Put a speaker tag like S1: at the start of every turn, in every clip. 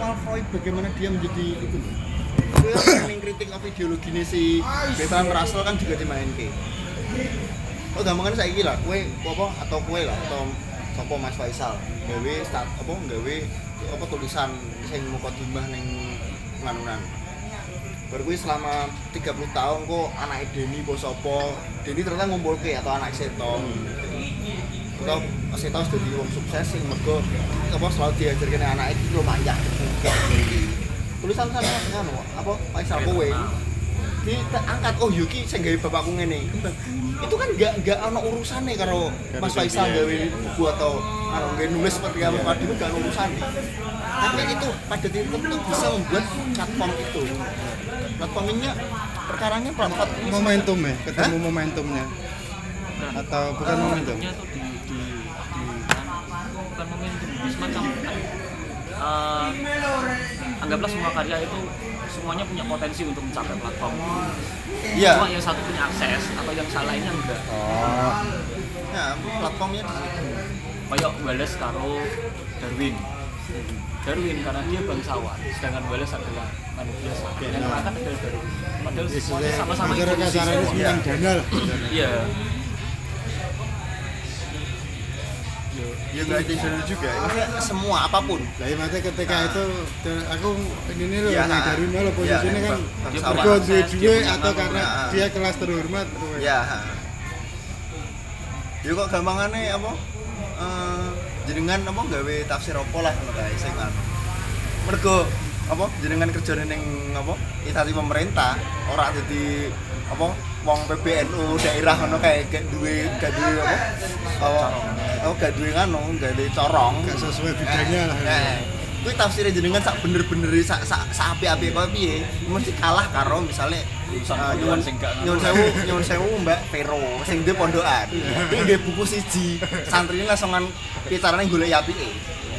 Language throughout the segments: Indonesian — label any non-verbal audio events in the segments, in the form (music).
S1: awal Freud bagaimana dia menjadi itu? Yang kritik apa ideologi ini si Bertrand Russell kan juga dimain ke Oh gampangan saya gila, kue apa atau kue lah atau sopo Mas Faisal. Gawe start apa gawe apa tulisan sing mukadimah ning nganunan. Baru gue selama 30 tahun kok anak Deni kok sopo Deni ternyata ngumpul ke atau anak Seto atau Seto sudah jadi sukses sing mergo apa selalu diajarkan anak itu lo manjak tulisan sana nganu apa Faisal kowe. Diangkat oh Yuki sing gawe bapakku ngene. Itu kan gak gak ono urusane karo Mas Faisal gawe buku atau anu gawe nulis seperti apa Pak itu gak ono urusane tapi itu pada titik tertentu bisa membuat platform itu. Platformnya perkaranya platform ini
S2: momentum ya ketemu momentumnya. Atau bukan momentum?
S3: Di, di, di bukan momentum semacam eh, anggaplah semua karya itu semuanya punya potensi untuk mencapai platform.
S1: Iya.
S3: Cuma yang satu punya akses atau yang salah ini enggak.
S2: Oh.
S1: Nah platformnya di situ.
S3: Kayak Wallace karo Darwin. Darwin karena dia bangsawan sedangkan Wallace adalah manusia. Yang mengangkat adalah Darwin. Padahal semuanya sama-sama
S2: dana lah
S3: iya
S1: ya nggak intentional juga maksudnya semua apa pun.
S2: Lah ya maksudnya ketika itu te- aku ini nih loh
S1: Ya,
S2: yang dari nol posisinya
S1: ya,
S2: kan mergo duwe atau karena
S1: ya.
S2: dia kelas terhormat
S1: ya? Ha. ya kok gampangannya apa? Eh jenengan apa gawe tafsir apa lah ngono kae sing mergo apa jenengan kerja ning apa instansi pemerintah ora dadi apa wong PBNU daerah ngono kae gak duwe gak duwe apa apa oh gak duwe ngono gak duwe corong.
S2: Gak sesuai bidangnya lah.
S1: Nah, kuwi tafsirnya jenengan sak bener-bener sak sak sak api-api koyo piye? Mesti kalah karo misalnya eh,
S3: pondokan
S1: nyuwun nyuwun sewu nyuwun sewu Mbak Vero sing duwe pondokan. (laughs) Iki nggih buku siji. Santrine lasongan piye carane golek apike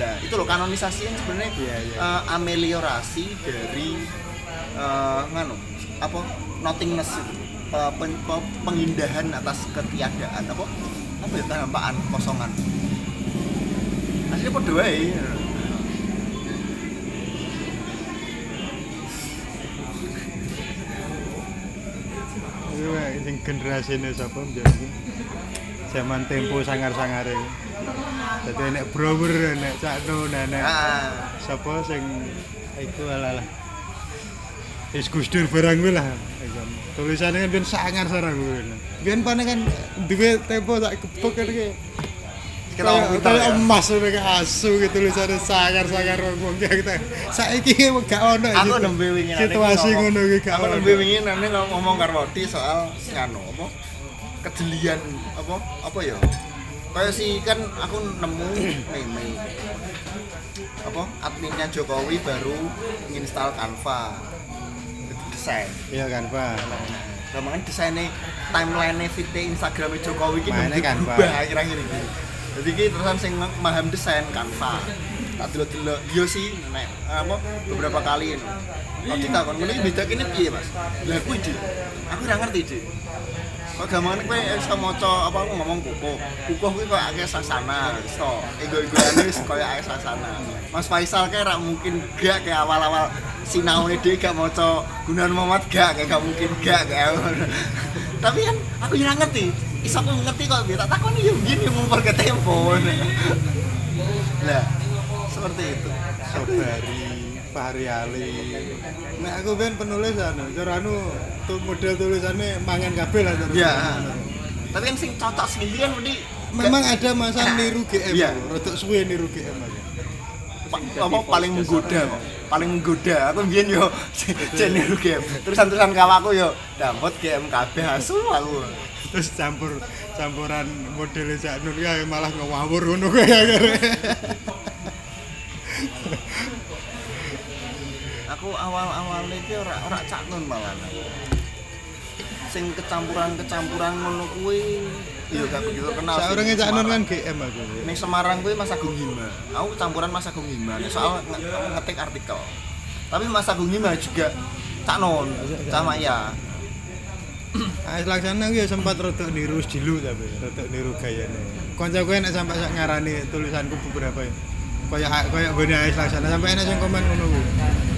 S1: nah itu loh kanonisasi yang sebenarnya
S2: Iya, iya.
S1: eh, ameliorasi dari eh, nganu apa nothingness itu. Pe- pen- pe- pengindahan atas ketiadaan apa apa ya kehampaan kosongan. Aslinya wae.
S2: Itu kayak sing generasi ini siapa menjadi zaman tempo sangar-sangar itu dadi nek brower nek cakno nek
S1: ah,
S2: ah. sapa sing iku lalah Wis gustur barang lah. Tulisane ben sangar sarang kuwi. Ben pane kan duwe tempo tak kebok kan
S1: iki.
S2: Kira emas ngene asu gitu tulisane sangar-sangar wong kita. Saiki gak ono
S1: Aku nembe wingi
S2: Situasi ngono iki gak ono.
S1: Nembe wingi nane ngomong karo soal ngono apa? Kedelian apa apa ya? Kayak sih kan aku nemu (clears throat) meme apa adminnya Jokowi baru nginstal Canva desain
S2: iya kan pak
S1: Gampangnya desainnya timeline fitnya Instagramnya Jokowi ini
S2: Mainnya Canva.
S1: akhir-akhir ini. Jadi kita terusan sing paham desain Canva. Tak delok-delok yo sih nek apa beberapa kali ini. Tapi tak kon ngene beda kene piye, Mas? Lah aku ide. Aku ora ngerti ide. Kok gampangane kowe iso maca apa aku ngomong kukuh. Kukuh kuwi koyo akeh sasana, iso. Ego-egoane wis koyo akeh sasana. Mas Faisal kayak rak mungkin gak kayak awal-awal sinaune dia gak maca Gunawan Muhammad gak kayak gak mungkin gak kayak Tapi kan aku yang ngerti. Iso aku ngerti kok dia tak takoni yo gini ngumpul ke tempo. Lah, seperti itu.
S2: Sobari Fahri Ali Nek aku kan penulis anu, cara anu tuh model tulisannya mangan kabel lah terus.
S1: Ya. Tapi kan sing cocok sendiri kan mesti
S2: Memang ada masa niru GM,
S1: Iya.
S2: aku, rotok suwe niru GM aja.
S1: pa- apa paling menggoda kok paling menggoda aku biyen yo (laughs) jeneng game tulisan-tulisan kawaku yo dapat game kabeh asu aku
S2: Terus campur campuran model Cak Nur ya malah ngawur ngono akhirnya.
S1: Aku awal-awal iki ora ora cak nun malah sing kecampuran-kecampuran ngono kuwi yo gak begitu kenal ning
S2: Cak Nur kan. GM aku.
S1: ning Semarang kuwi Mas Agung Hima aku campuran Mas Agung Hima soal nge- ngetik artikel tapi Mas Agung Hima juga cak nun sama ya
S2: Ah laksana aku ya sempat rotok niru Dilu tapi rotok niru gayane. Kancaku nek sampai sak ngarani tulisanku beberapa ya. kayak kayak benda ais laksana sampai enak sing komen ngono.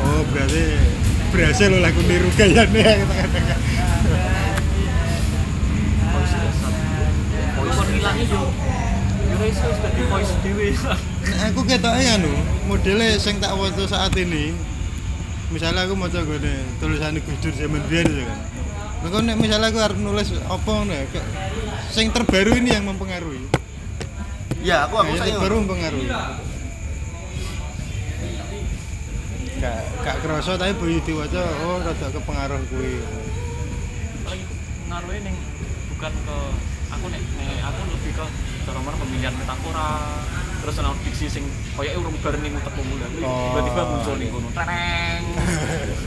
S2: Oh, berarti berhasil lo laku niru
S3: dasar voice kon ngilangi yo dadi voice dhewe
S2: Nek aku ketoke anu, modele sing tak waca saat ini. Misalnya aku maca gone tulisan Gus Dur zaman biyen itu kan. Maka nek misalnya aku harus nulis apa ngono ya, sing terbaru ini yang mempengaruhi.
S1: Ya, aku aku saya
S2: terbaru mempengaruhi. Gak gak kerasa tapi begitu diwaca oh rada kepengaruh kuwi.
S3: paling ngaruhnya ning bukan ke aku nek aku lebih ke cara mana pemilihan metafora terus ana diksi sing koyo urung bar ning utek pemula
S2: Oh.
S3: tiba-tiba muncul ning kono teneng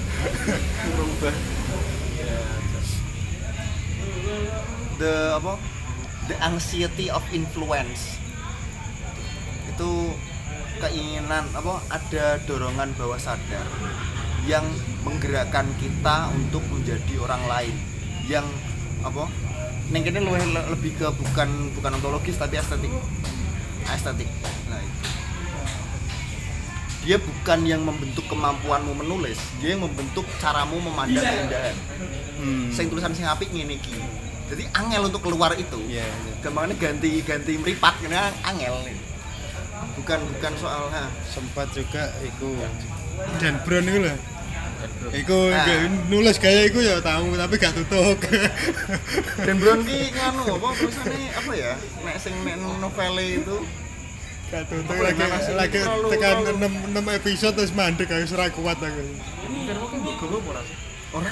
S3: (laughs) urung bar ya
S1: the apa? The anxiety of influence. Itu keinginan apa? Ada dorongan bawah sadar yang menggerakkan kita untuk menjadi orang lain yang apa? Neng kene lebih ke bukan bukan ontologis tapi estetik. Estetik. Nah, itu. Dia bukan yang membentuk kemampuanmu menulis, dia yang membentuk caramu memandang keindahan
S2: Hmm.
S1: sing tulisan sing apik ngene iki. Jadi angel untuk keluar itu.
S2: Iya, iya.
S1: Gampangnya ganti ganti meripat ini angel. Bukan bukan soal ha.
S2: sempat juga iku dan Brown iku lah. Iku
S1: Ah.
S2: nggak- nulis gaya iku ya tahu tapi gak tutup. (laughs)
S1: Dan Brown ki nganu apa tulisannya apa ya? Nek sing nek novel itu
S2: gak tutup
S1: Apa
S2: lagi lagi
S1: Terlalu-
S2: tekan
S1: terlalu-
S2: 6 6 episode terus mandek aku ora kuat aku.
S3: ini biar mungkin mbok gowo ora
S1: ora ora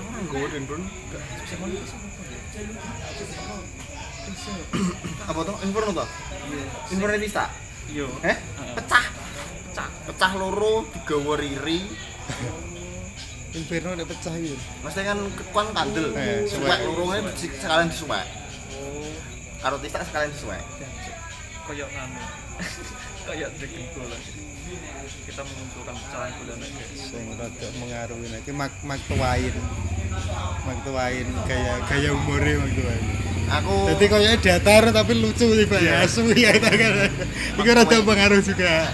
S1: ora nggowo Dan Brown. Gak. Apa tuh? Inferno tuh? Inferno bisa?
S3: Yo
S1: Eh? Pecah.
S3: pecah
S1: Pecah loro digawa riri.
S2: Inferno udah pecah gitu.
S1: Maksudnya kan kekuan kandel.
S2: Eh, suwek.
S1: Lorongnya sekalian disuwek. Karo tista sekalian disuwek.
S3: koyo nganu koyo Dragon Ball kita mengumpulkan pecahan bulan aja
S2: Sing rada mengaruhi iki Mak Mak Twain. Mak Twain gaya gaya umure Mak Twain.
S1: Aku
S2: Jadi kayaknya datar tapi lucu sih Pak ya. Asu ya kan. Iku rada pengaruh juga.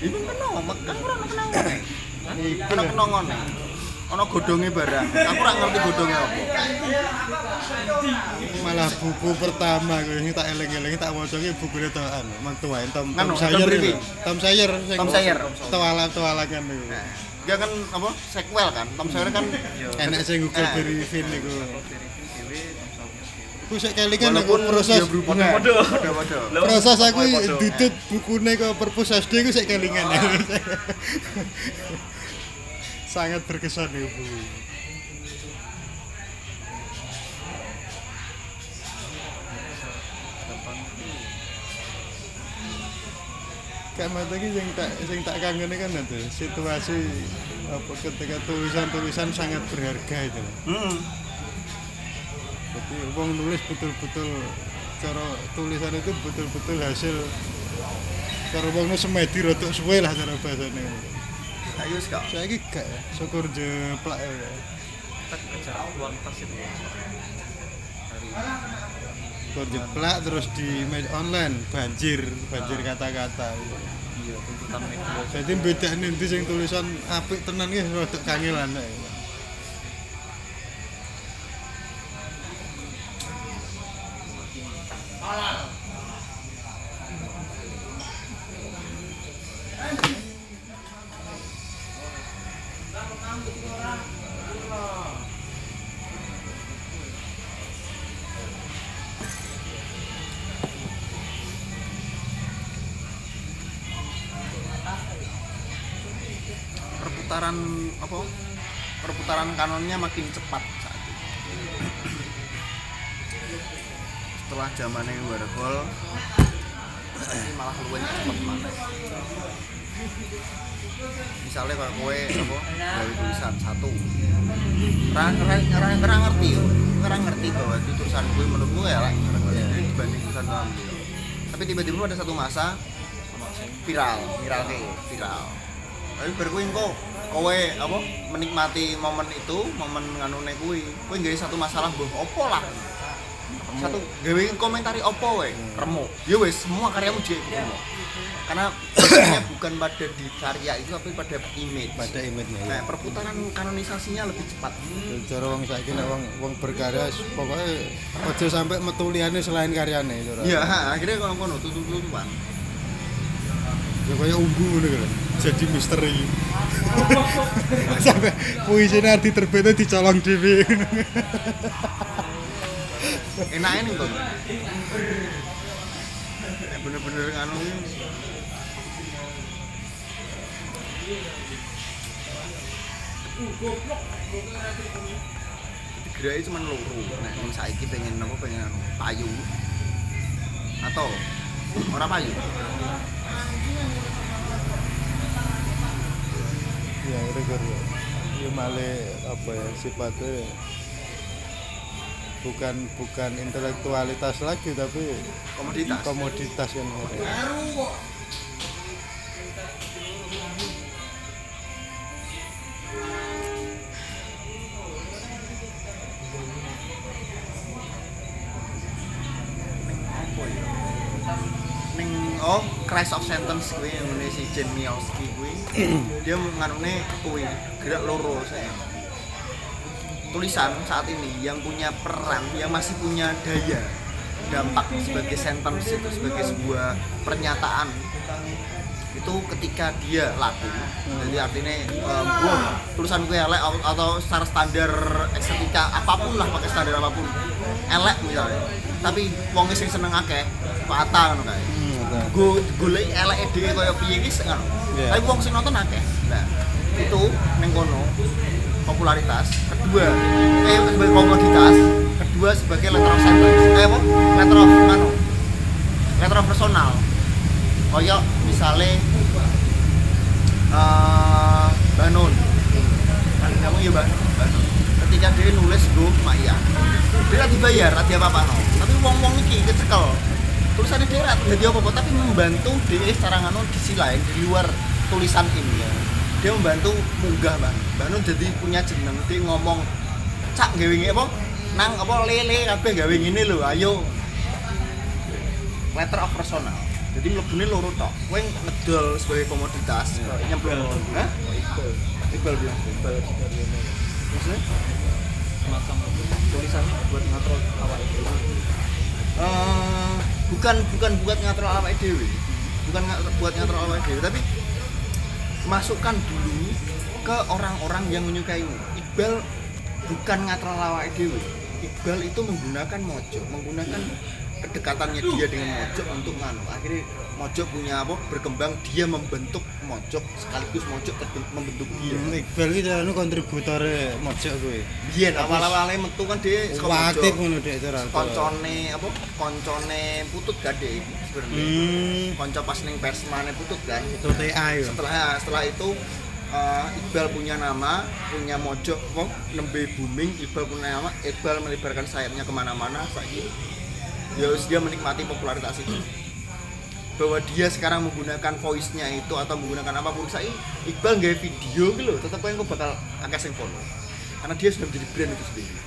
S1: Ini kenal, kan ora kenal.
S2: Iku
S1: Ono
S2: lah.
S1: kenongon. Ono godhonge barang. Aku ora ngerti godhonge apa.
S2: malah buku pertama gue ini tak eleng-eleng tak mau coba buku itu an mang tuain Tom Tom
S1: Anu,
S2: Sawyer
S1: Tom
S2: itu.
S1: Brady.
S2: Tom Sawyer sing
S1: Tom Sawyer.
S2: tualang tualangan itu
S1: Nah, dia kan apa? Sequel kan. Tom Sawyer kan
S2: enak sing Google
S1: Eh.
S2: Berry Fin itu aku sik kelingan aku proses.
S1: berhubungan.
S2: Proses aku dudut bukune ke perpus SD aku sik kelingan. (laughs) Sangat berkesan ya bu. Kayak mata ki yang tak sing tak kangen kan itu situasi apa ketika tulisan-tulisan sangat berharga itu.
S1: Hmm.
S2: Jadi wong nulis betul-betul cara tulisan itu betul-betul hasil cara wong nulis semedi rotok suwe lah cara bahasanya
S1: Ayo kak.
S2: saya ini gak ya? Syukur jeplak ya
S3: kita kejar kualitas itu.
S2: Syukur jeplak terus di media online. Banjir banjir kata-kata.
S3: Iya tuntutan media.
S2: Jadi beda nanti sing tulisan apik tenan ya rotok kangelan ya.
S1: Makin cepat saat itu. Setelah zamannya Warhol ini malah luwih cepet mana misalnya kalau kowe apa dari tulisan satu. Ra ra ra, ra ngerti yo. Ra ngerti bahwa itu tulisan gue menurutmu ya lah dibanding tulisan orang tapi tiba-tiba ada satu masa viral viral kayak viral. Tapi baru kuwi engko kowe apa menikmati momen itu momen nganune kuwi. Kowe nggawe satu masalah mbah opo lah. Satu gawe komentari opo wae remuk ya wes semua karyamu jadi remuk karena (coughs) bukan pada di karya itu tapi pada image.
S2: Pada image-nya ya.
S1: nah perputaran kanonisasinya lebih cepat.
S2: Cara wong saiki nek wong wong berkarya pokoknya aja sampai metu liyane selain karyane
S1: ya akhirnya kalau kono tutup tutupan
S2: Ya kaya umbu ngono kan. Jadi misteri. (laughs) sampai puisinya arti terbitnya dicolong
S1: enaknya nih kono Nek bener-bener nganu Gerai cuma. Nek ning saiki pengen apa pengen anu payu. Atau ora payu.
S2: ya itu kan ya malah apa ya sifatnya bukan bukan intelektualitas lagi tapi
S1: Komoditas.
S2: komoditas kan
S1: apa oh Crash of Sentence kuwi yang ngene si Jen Miowski kuwi. (clears throat) dia nganune kuwi gerak loro saya. Tulisan saat ini yang punya peran, yang masih punya daya dampak sebagai sentence itu sebagai sebuah pernyataan itu ketika dia laku jadi artinya um, gua tulisan gue elek atau- secara standar estetika apa pun lah pakai standar apa pun elek misalnya tapi wong sing seneng akeh patah ngono kae gue golek elek dhewe kaya piye iki sing ngono
S2: Iya.
S1: tapi wong sing nonton akeh. Nah itu ning kono popularitas. Kedua eh sebagai komoditas. Kedua sebagai letter of sentence eh apa? Letter of anu letter of personal. Kaya misalnya eh Banon kan kamu ya Ban Banon ketika dia nulis gue Maya dia dibayar nggak apa apa no. Tapi wong wong iki kecekel tulisannya dia nggak jadi apa apa tapi membantu dia secara nganu di sisi lain di luar tulisan ini ya. Dia membantu munggah bang Banon jadi punya jeneng dia ngomong cak gawe apa? Nang apa lele kabeh gawe ngene lho ayo. Letter of personal. Jadi mlebune loro tok. Kowe ngedol sebagai komoditas nyemplung hah? Iqbal bilang. Iqbal maksudnya?
S3: Semacam tulisannya buat ngatur awal itu.
S1: Eh, bukan bukan buat ngatur awake dhewe. Bukan buat ngatur awake dhewe tapi masukkan dulu ke orang-orang yang menyukaimu Iqbal bukan ngatur awake dhewe. Iqbal itu menggunakan mojo menggunakan kedekatannya dia dengan mojok untuk nganu. Akhirnya mojok punya apa berkembang dia membentuk mojok sekaligus mojok membentuk dia
S2: Iqbal iki anu kontributor mojok kuwi.
S1: biyen awal-awalnya metu kan dia saka
S2: Aktif ngono dek cara.
S1: koncone apa koncone putut gade sebenarnya
S2: Hmm.
S1: konco pas ning persmane putut kan
S2: Itu TA yo.
S1: setelah setelah itu eh, Iqbal punya nama punya mojok apa nembe booming Iqbal punya nama Iqbal melebarkan sayapnya ke mana-mana saiki ya dia menikmati popularitas itu bahwa dia sekarang menggunakan voice-nya itu atau menggunakan apa pun saya Iqbal nggak video gitu loh tetap yang bakal akeh sing follow karena dia sudah menjadi brand itu sendiri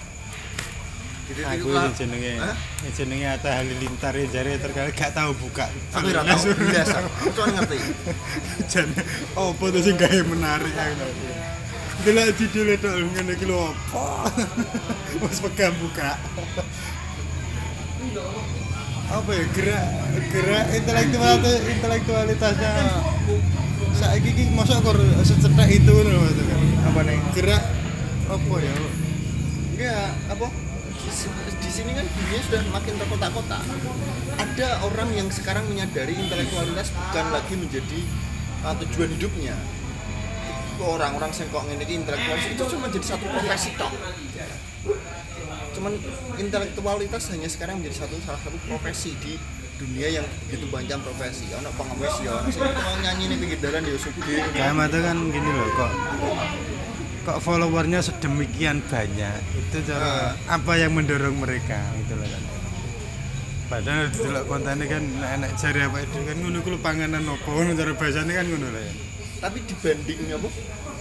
S1: jadi
S2: Aku
S1: itu
S2: ini jenenge, ini jenenge Atta Halilintar ya jare terkadang gak tahu buka.
S1: aku tidak tahu biasa aku cuma ngerti (laughs)
S2: Jan opo to sing gawe menarik aku. Delok judule tok ngene iki lho apa. (laughs) Wes pegang buka. Apa ya gerak gerak intelektual intelektualitasnya saiki iki mosok kok secetek itu kan.
S1: apa nih
S2: Gerak apa ya?
S1: Enggak, apa? Di- sini kan dunia sudah makin terkotak-kotak. Ada orang yang sekarang menyadari intelektualitas bukan lagi menjadi uh, tujuan hidupnya. Orang-orang yang kok ngene iki intelektualis itu cuma jadi satu profesi tok. Cuman intelektualitas hanya sekarang menjadi satu salah satu profesi di dunia yang begitu banyak profesi. Ono pengemis ya, ono mau nyanyi ning pinggir dalan ya sugih.
S2: Kayak mata kan gini loh kok kok followernya sedemikian banyak? Itu cara apa yang mendorong mereka? Gitu loh kan. Padahal delok kontennya kan enak jari apa itu kan ngono kuwi panganan apa? Ngono cara bahasanya kan ngono lah ya.
S1: Tapi dibanding apa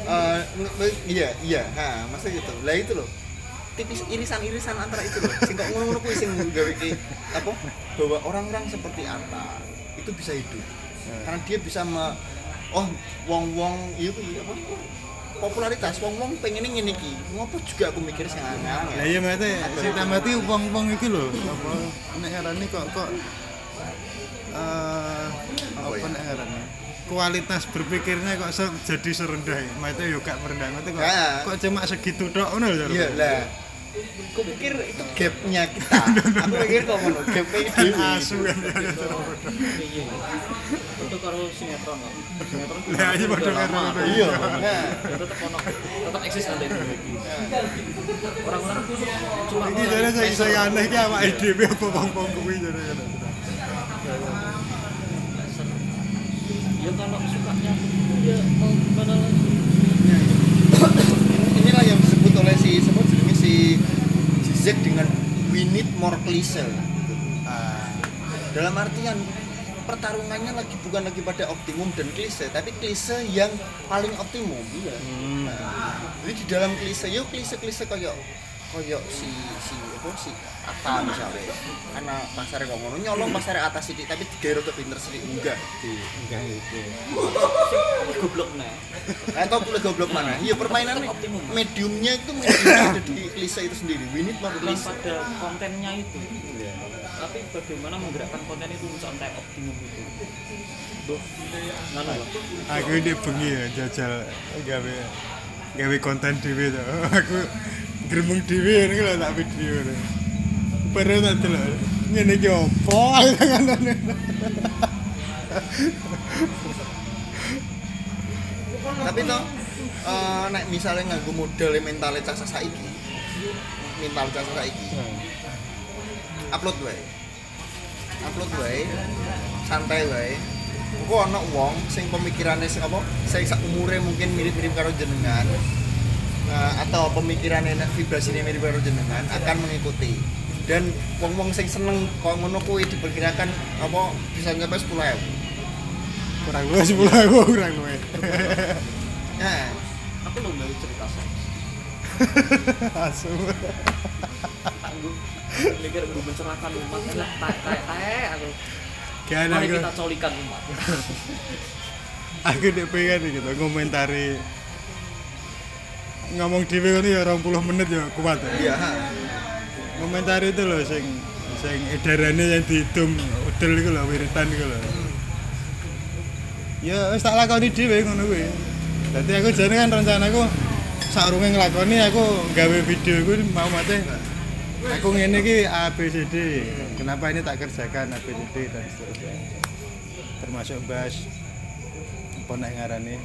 S1: eh, nge- iya iya ha masa gitu. Lah itu loh tipis irisan-irisan antara itu loh. Sing kok ngono-ngono kuwi sing gawe ki apa? Bahwa orang-orang seperti Atta itu bisa hidup. Karena dia bisa me, oh wong-wong itu apa? Popularitas wong-wong pengen ngene iki. Ngopo juga aku mikir sing aneh
S2: Lah iya mate sing tamati wong-wong iki lho apa? Nek ngarani kok kok eh apa
S1: ya?
S2: nek ngarani? Kualitas berpikirnya kok jadi serendah. Ya. Mate yo gak merendah. Mate kok
S1: Ya.
S2: kok cuma segitu tok ngono lho.
S1: iya lah aku pikir itu gapnya kita aku pikir kok ngono gapnya dewi
S2: Asu kan ya.
S3: iya itu karo sinetron kok sinetron
S2: Lah, iya, padha karo
S1: iya
S3: Ya,
S1: nah
S3: tetep ono tetep eksis nanti itu orang-orang cuma
S2: Iki jare saya saya aneh ki awake dhewe apa wong-wong kuwi jare ngono.
S3: ya kalau sukanya ya mau gimana lagi
S1: inilah yang disebut oleh si sebut jenenge si Zizek dengan we need more cliche
S2: Ah,
S1: dalam artian pertarungannya lagi bukan lagi pada optimum dan klise tapi klise yang paling optimum iya
S2: hmm.
S1: jadi di dalam klise yuk klise klise kayak kayak si si apa si Ata misalnya. Karena pasarnya kok ngono nyolong pasarnya atas sidik tapi tiga rada pinter sidik enggak.
S2: Enggak gitu.
S3: goblok nah.
S1: Atau boleh goblok mana? Iya permainan mediumnya itu medium yang ada di klise itu sendiri. We need more klise.
S3: pada kontennya itu. Tapi bagaimana menggerakkan konten itu sampai optimum itu? Loh
S2: Aku ini bengi ya jajal gawe gawe konten dhewe to. (laughs) Aku gremeng dhewe ngene lho tak lho. Baru tak delok. Ngene iki opo?
S1: tapi toh eh, nek misalnya nganggo model mental cah saiki mental cah saiki upload wae upload wae santai wae engko ana wong sing pemikirannya sing apa sing sak umure mungkin mirip-mirip karo jenengan Nah, atau pemikirannya nek vibrasinya mirip karo jenengan akan mengikuti. Dan wong-wong sing seneng kok ngono kuwi diperkirakan apa bisa nyampe 10.000
S2: Kurang luwih 10 aku kurang luwih.
S1: nah
S3: aku lo nggak cerita seks.
S2: Asu.
S3: mikir gue mencerahkan umat lah tak kayak kayak aku. Mari
S2: aku
S3: kita colikan umat.
S2: Aku nek pengen gitu ngomentari ngomong dhewe ngono ya 20 menit ya kuat. ya.
S1: iya.
S2: Komentar itu loh sing sing edarannya yang dihitung udel iku lho wiritan iku lho ya wis tak lakoni dhewe ngono kuwi. Dadi aku jane kan rencanaku saurunge nglakoni aku gawe video iku mau mate. Aku ngene iki A B C D kenapa ini tak kerjakan A B C D dan seterusnya. Termasuk bahas apa nek ngarani.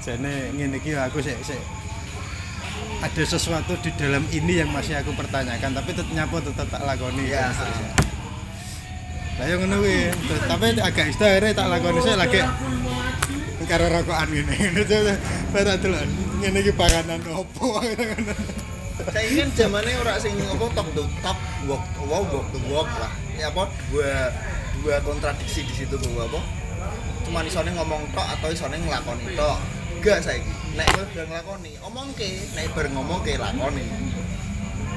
S2: Jane ngene iki aku sik sik ada sesuatu di dalam ini yang masih aku pertanyakan tapi tetap nyapo tetap tak lakoni. Seterusnya. lah yang ngono kuwi. Tapi agak istilah akhirnya tak lakoni. Saya lagi karo rokokan ngene. Ngene coba tak delok. Ngene iki panganan opo (laughs)
S1: saya kan zamannya orang sing apa talk the talk walk wow walk the walk lah. Ya apa dua dua kontradiksi di situ bahwa apa. Cuma isone ngomong tok atau isone ngelakoni tok enggak saya nek kowe omong ke nek bareng ngomong ke lakoni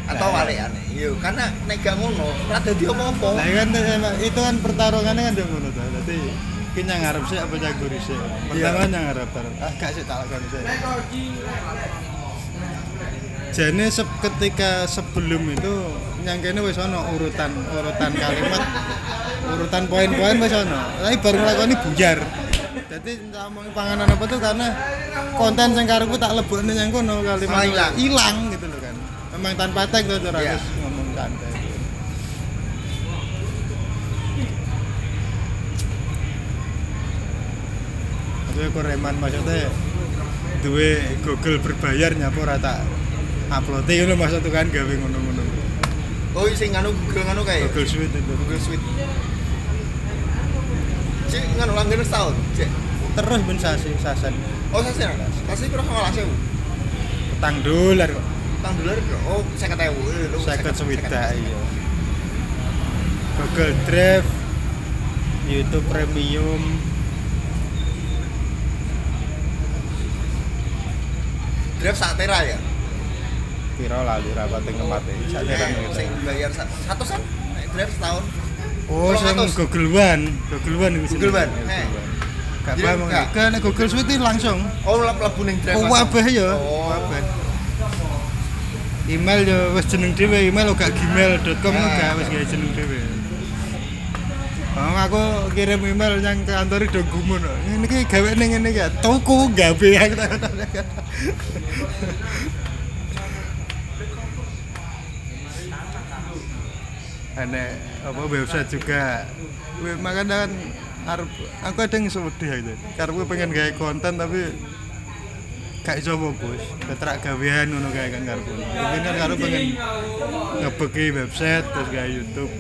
S1: atau
S2: Nah.
S1: walikane yo karena nek gak ngono ora dadi apa-apa
S2: lah kan emang itu kan pertarungannya kan ngono to dadi ki nyang ngarep sih apa jago sih pertama nyang ngarep bareng ah gak sih tak lakoni sih jane sep- ketika sebelum itu nyangkene wis ana urutan urutan kalimat. (laughs) Urutan poin-poin wis ana tapi baru nglakoni buyar jadi entah ngomongin panganan apa tuh karena konten sing karepku tak lebokne nyang kono kalimat
S1: Malah ilang.
S2: hilang gitu loh kan memang tanpa tag tuh
S1: Iya.
S2: harus ngomong santai Tapi aku reman maksudnya duwe Google berbayar nyapo ora tak upload ngono maksud tuh kan gawe ngono-ngono.
S1: oh sing nganu Google nganu kayak
S2: Google Suite itu.
S1: Google Suite Cik nganu langgeng setahun cik?
S2: Terus ben sasi sasan.
S1: oh saya kasih pernah ngalah sewu
S2: Utang dolar kok.
S1: tang dolar oh saya kata ewu
S2: Seket swidak iya. Google Drive YouTube Premium.
S1: Drive sak tera ya?
S2: Piro lali rapat ing tempate sateran
S1: sing bayar sa- satu sen? Drive setahun
S2: oh sing
S1: 200.
S2: Google One Google One iku
S1: Google One.
S2: Gak
S1: Jadi enggak.
S2: kan Google Suite itu langsung
S1: oh lebu ning drive
S2: Oh, wabah ya.
S1: oh
S2: Wabah. Email ya wis jeneng dhewe, email gak gmail.com
S1: Ah.
S2: gak wis gawe jeneng dhewe. Oh, aku kirim email yang ke kantor do gumun. Ini ki gawe ning ngene iki. Tuku gawe (laughs) aku. Aneh apa website juga. Makanya kan arep aku ada yang sedih gitu. Karena gue pengen gawe konten tapi gak iso fokus. Ketrak gawean ngono kae kan karepku. Mungkin kan karo pengen ngebeki website terus gawe YouTube.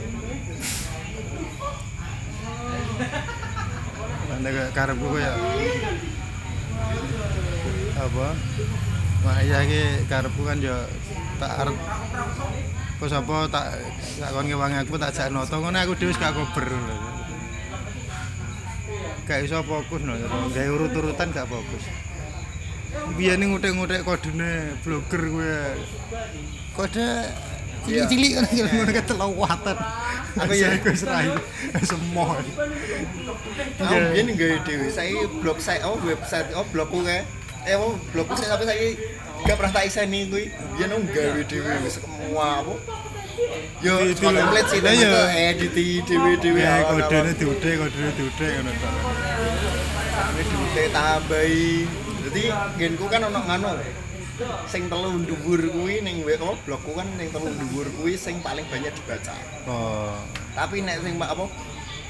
S2: Anda kayak karepku kayak apa? Mak iya ki karepku kan yo tak arep Apa tak tak kon ngewangi aku tak jak noto ngono aku dhewe gak kober. Gak iso fokus no, gawe urut-urutan gak fokus. Biyen ngutek-ngutek kodene blogger gue. Kode cilik-cilik kan ngono ketelawatan.
S1: Aku
S2: Aku
S1: ya.
S2: ya iku wis rai. Semua.
S1: Aku biyen nggawe dhewe. Saiki blog saya oh website oh blogku kae. Eh oh blogku saya tapi saiki gak pernah tak iseni kuwi. Biyen aku nggawe dhewe wis semua apa. Yo, template sih,
S2: Lah,
S1: template
S2: ya.
S1: edit dhewe dhewe
S2: Ya kodene diutek, kodene diutek ngono to.
S1: Diutek tambahi. Jadi genku kan ono nganu. Sing telu dhuwur kuwi ning WO blogku kan ning telu dhuwur kuwi sing paling banyak dibaca.
S2: Oh.
S1: tapi nek sing apa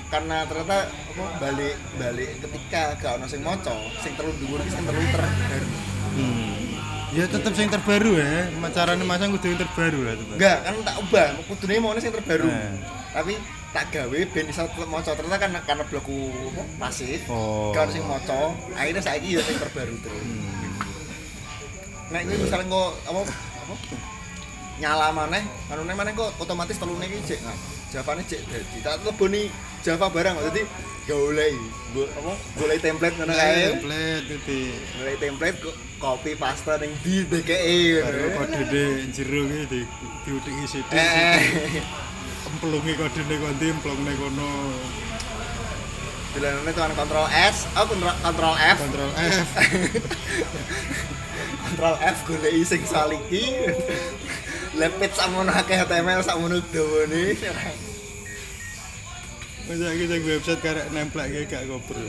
S1: karena ternyata apa balik balik ketika gak ono sing maca sing terlalu dhuwur ki sing terbaru
S2: Hmm. Ya tetep sing terbaru ya. Carane masang kudu yang terbaru lah tetep.
S1: enggak kan tak ubah. Kudune mau sing terbaru.
S2: Eh.
S1: tapi tak gawe ben iso maca. Ternyata kan karena blogku apa, pasif
S2: Oh.
S1: ono sing maca. Akhirnya saiki ya sing terbaru terus nek kuwi misalnya kok apa apa? Nyala maneh anune maneh kok otomatis telune iki cek nah, javane cek dadi. Tak leboni java barang kok dadi golek Go- apa? golek template ngono kae.
S2: Template iki.
S1: golek template kok copy paste ning di DKE
S2: kodene jero ki di diutiki sithik.
S1: eh
S2: Emplunge kodene kondi emplungne kono.
S1: dilanane tuan kontrol S. Oh kontrol kontrol F.
S2: Kontrol F. (laughs)
S1: kontrol F goleki sing saliki. Lepit sakmono akeh HTML sakmono dawane
S2: Masa iki sing website karek nempleke gak kober.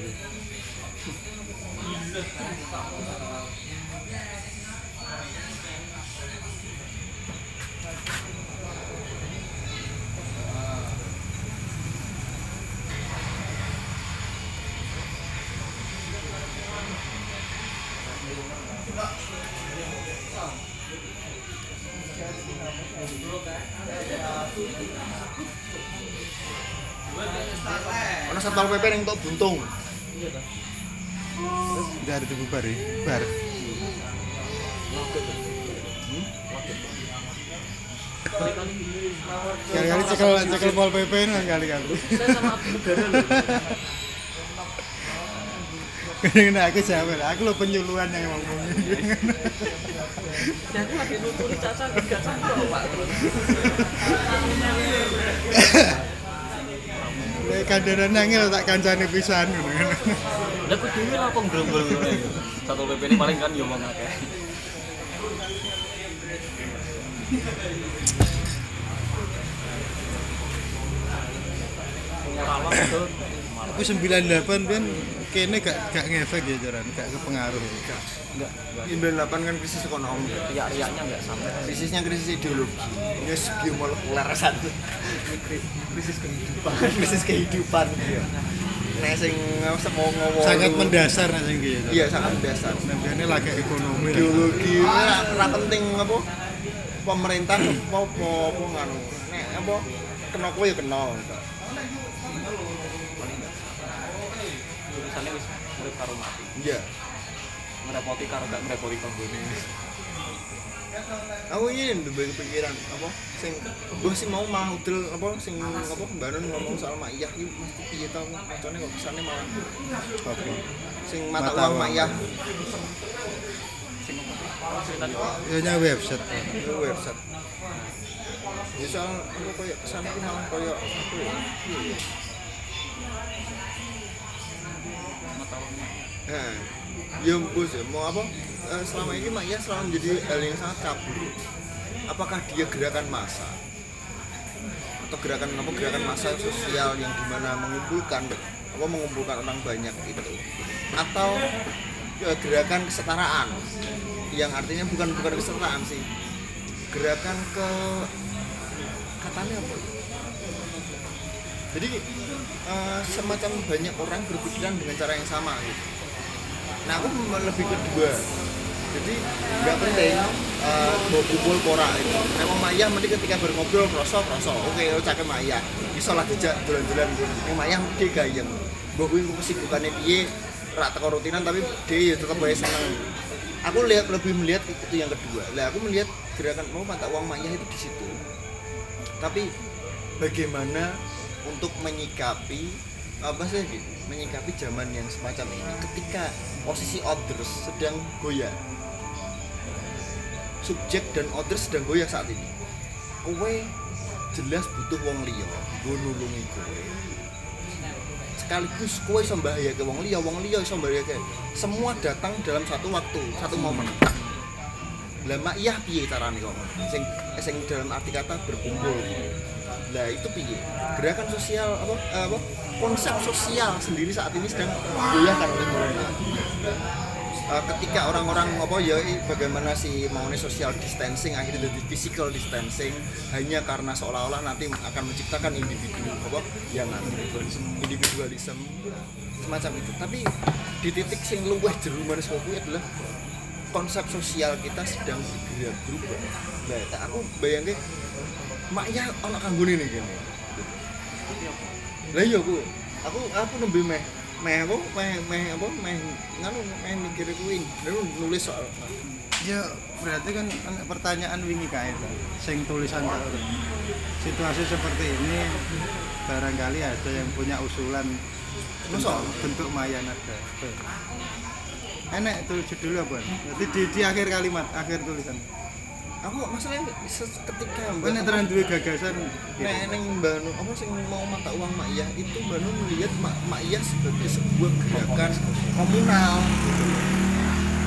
S2: Kali-kali.
S3: saya sama negara loh
S2: Ini aku siapa? Aku lo penyuluhan yang ngomong.
S3: ya aku lagi nuturi caca gak sanggup pak
S2: Kayak kandaran nangil tak kancane pisan ngono kan.
S3: lah aku dewi lah kok gerombol satu pp ini paling kan yo mau ngakeh
S2: Aku 98 kan kene gak gak ngefek ya jaran, gak kepengaruh.
S3: enggak
S1: Indo 8 kan krisis ekonomi.
S3: Riak-riaknya enggak sampai
S1: krisisnya krisis ideologi. Ini biomolekuler satu. Krisis kehidupan. (laughs) Krisis kehidupan nek sing semua ngomong
S2: Sangat mendasar nek sing ya.
S1: iya sangat mendasar.
S2: Sampeyan lagi ekonomi.
S1: Ideologi ora penting apa? Pemerintah apa apa apa nganu. Nek apa? Kena kowe ya kena
S3: misalnya wis urip karo mati.
S1: Iya.
S3: Ngerepoti karo gak ngerepoti kanggone
S1: aku ini duwe kepikiran apa sing gue sih mau mah udel apa sing apa mbanon ngomong soal maiyah iki mesti piye to macane kok kesane malah.
S2: Apa?
S1: sing mata
S2: Mata
S1: uang
S3: cerita
S2: Ya nya website.
S1: itu website. Ya soal apa kayak kesan aku malah kayak apa ya
S3: pengetahuan
S1: Nah, ya bos mau apa? Eh, selama ini Mak Iya selalu menjadi hal yang sangat kabur apakah dia gerakan massa? Atau gerakan apa? Gerakan massa sosial yang di mana mengumpulkan apa mengumpulkan orang banyak itu atau ya, gerakan kesetaraan? Yang artinya bukan bukan kesetaraan sih. Gerakan ke katanya apa? Jadi eh, semacam banyak orang berpikiran dengan cara yang sama gitu. Nah aku lebih kedua. Jadi nggak penting uh, mau kumpul pora itu emang Maya nanti ketika berngobrol kroso kroso. Oke lo cakep Maya. Bisa lah dijak jalan-jalan yang Maya dia gayeng. Bahwa gue kesibukannya dia rak teko rutinan tapi dia tetap baik seneng. Aku lihat lebih melihat itu yang kedua. Lah aku melihat gerakan mau mata uang Maya itu di situ. Tapi bagaimana untuk menyikapi apa sih gitu menyikapi zaman yang semacam ini ketika posisi others sedang goyah. Subjek dan others sedang goyah saat ini. Kowe jelas butuh wong liya gue nulungi kowe. Sekaligus kowe iso ke wong liya wong liya iso ke semua datang dalam satu waktu satu momen. Lah mak iya piye carane kok? Sing sing dalam arti kata berkumpul lah itu piye? Gerakan sosial apa apa? Konsep sosial sendiri saat ini sedang digoyahkan oleh corona Eh, ketika orang-orang apa ya bagaimana sih maunya social distancing akhirnya jadi physical distancing hanya karena seolah-olah nanti akan menciptakan individu apa yang individualisme individualisme semacam itu. Tapi di titik sing luweh jero manis adalah konsep sosial kita sedang bergerak berubah. Nah aku bayangke maknya ono kanggone nih gini lah iya aku aku aku nembe meh meh apa meh meh apa meh nganu meh mikir kuwi lalu nulis soal
S2: Ya berarti kan ana pertanyaan wingi kae to. Sing tulisan tak. Situasi seperti ini barangkali ada yang punya usulan bentuk, bentuk maya nada. Tuh. Enak tulis judul apa? Berarti di, di akhir kalimat, akhir tulisan.
S1: Aku masalahnya ketika
S2: Kowe nek terang duwe gagasan gitu.
S1: Nek neng Mbak Nu, apa sih mau mata uang Mak Iyah itu? Mbak melihat Mak, Mak Iyah sebagai sebuah gerakan komunal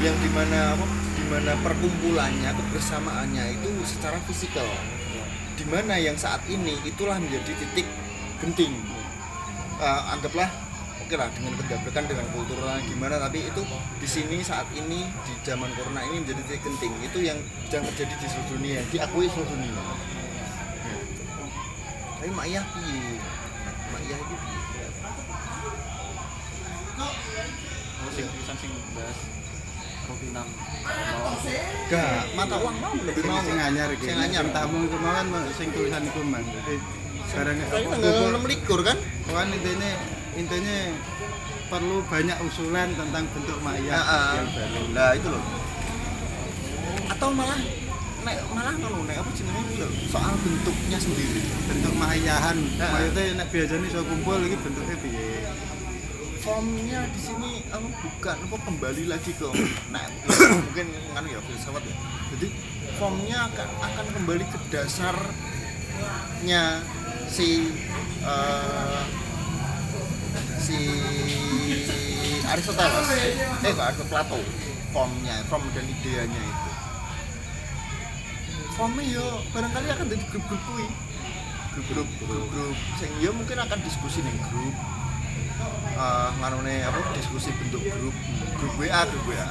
S1: yang di mana apa di mana perkumpulannya kebersamaannya itu secara fisikal. Di mana yang saat ini itulah menjadi titik genting. Eh, anggaplah oke lah dengan pendabrakan dengan kultural gimana tapi itu di sini saat ini di zaman corona ini menjadi titik genting. Itu yang sedang terjadi di seluruh dunia diakui seluruh dunia. Tapi mak Iyah piye? Mak Iyah itu piye?
S3: Oh sing bahas
S1: gak mata uang mau lebih mau.
S2: sing anyar iki.
S1: sing anyar.
S2: Tamu kemauan sing tulisan iku man. Jadi barang
S1: enam likur kan?
S2: Kan intinya intinya perlu banyak usulan tentang bentuk maya
S1: Nah,
S2: yang baru.
S1: lah itu loh. Atau malah nek malah ngono nek apa jenenge lho soal bentuknya sendiri
S2: bentuk mayahan.
S1: Nah.
S2: maksudnya nek biasanya iso kumpul iki bentuknya piye?
S1: Formnya di sini apa bukan apa kembali lagi ke (coughs) nah mungkin kan ya filsafat ya. Jadi formnya akan akan kembali ke dasarnya si eh, si Aristoteles. Eh enggak ke Plato. Formnya form dan ideanya itu. Formnya yo barangkali akan jadi grup-grup kui grup-grup grup-grup. Sing yo mungkin akan diskusi nih grup. Uh, ngarone apa diskusi bentuk grup. Grup WA grup WA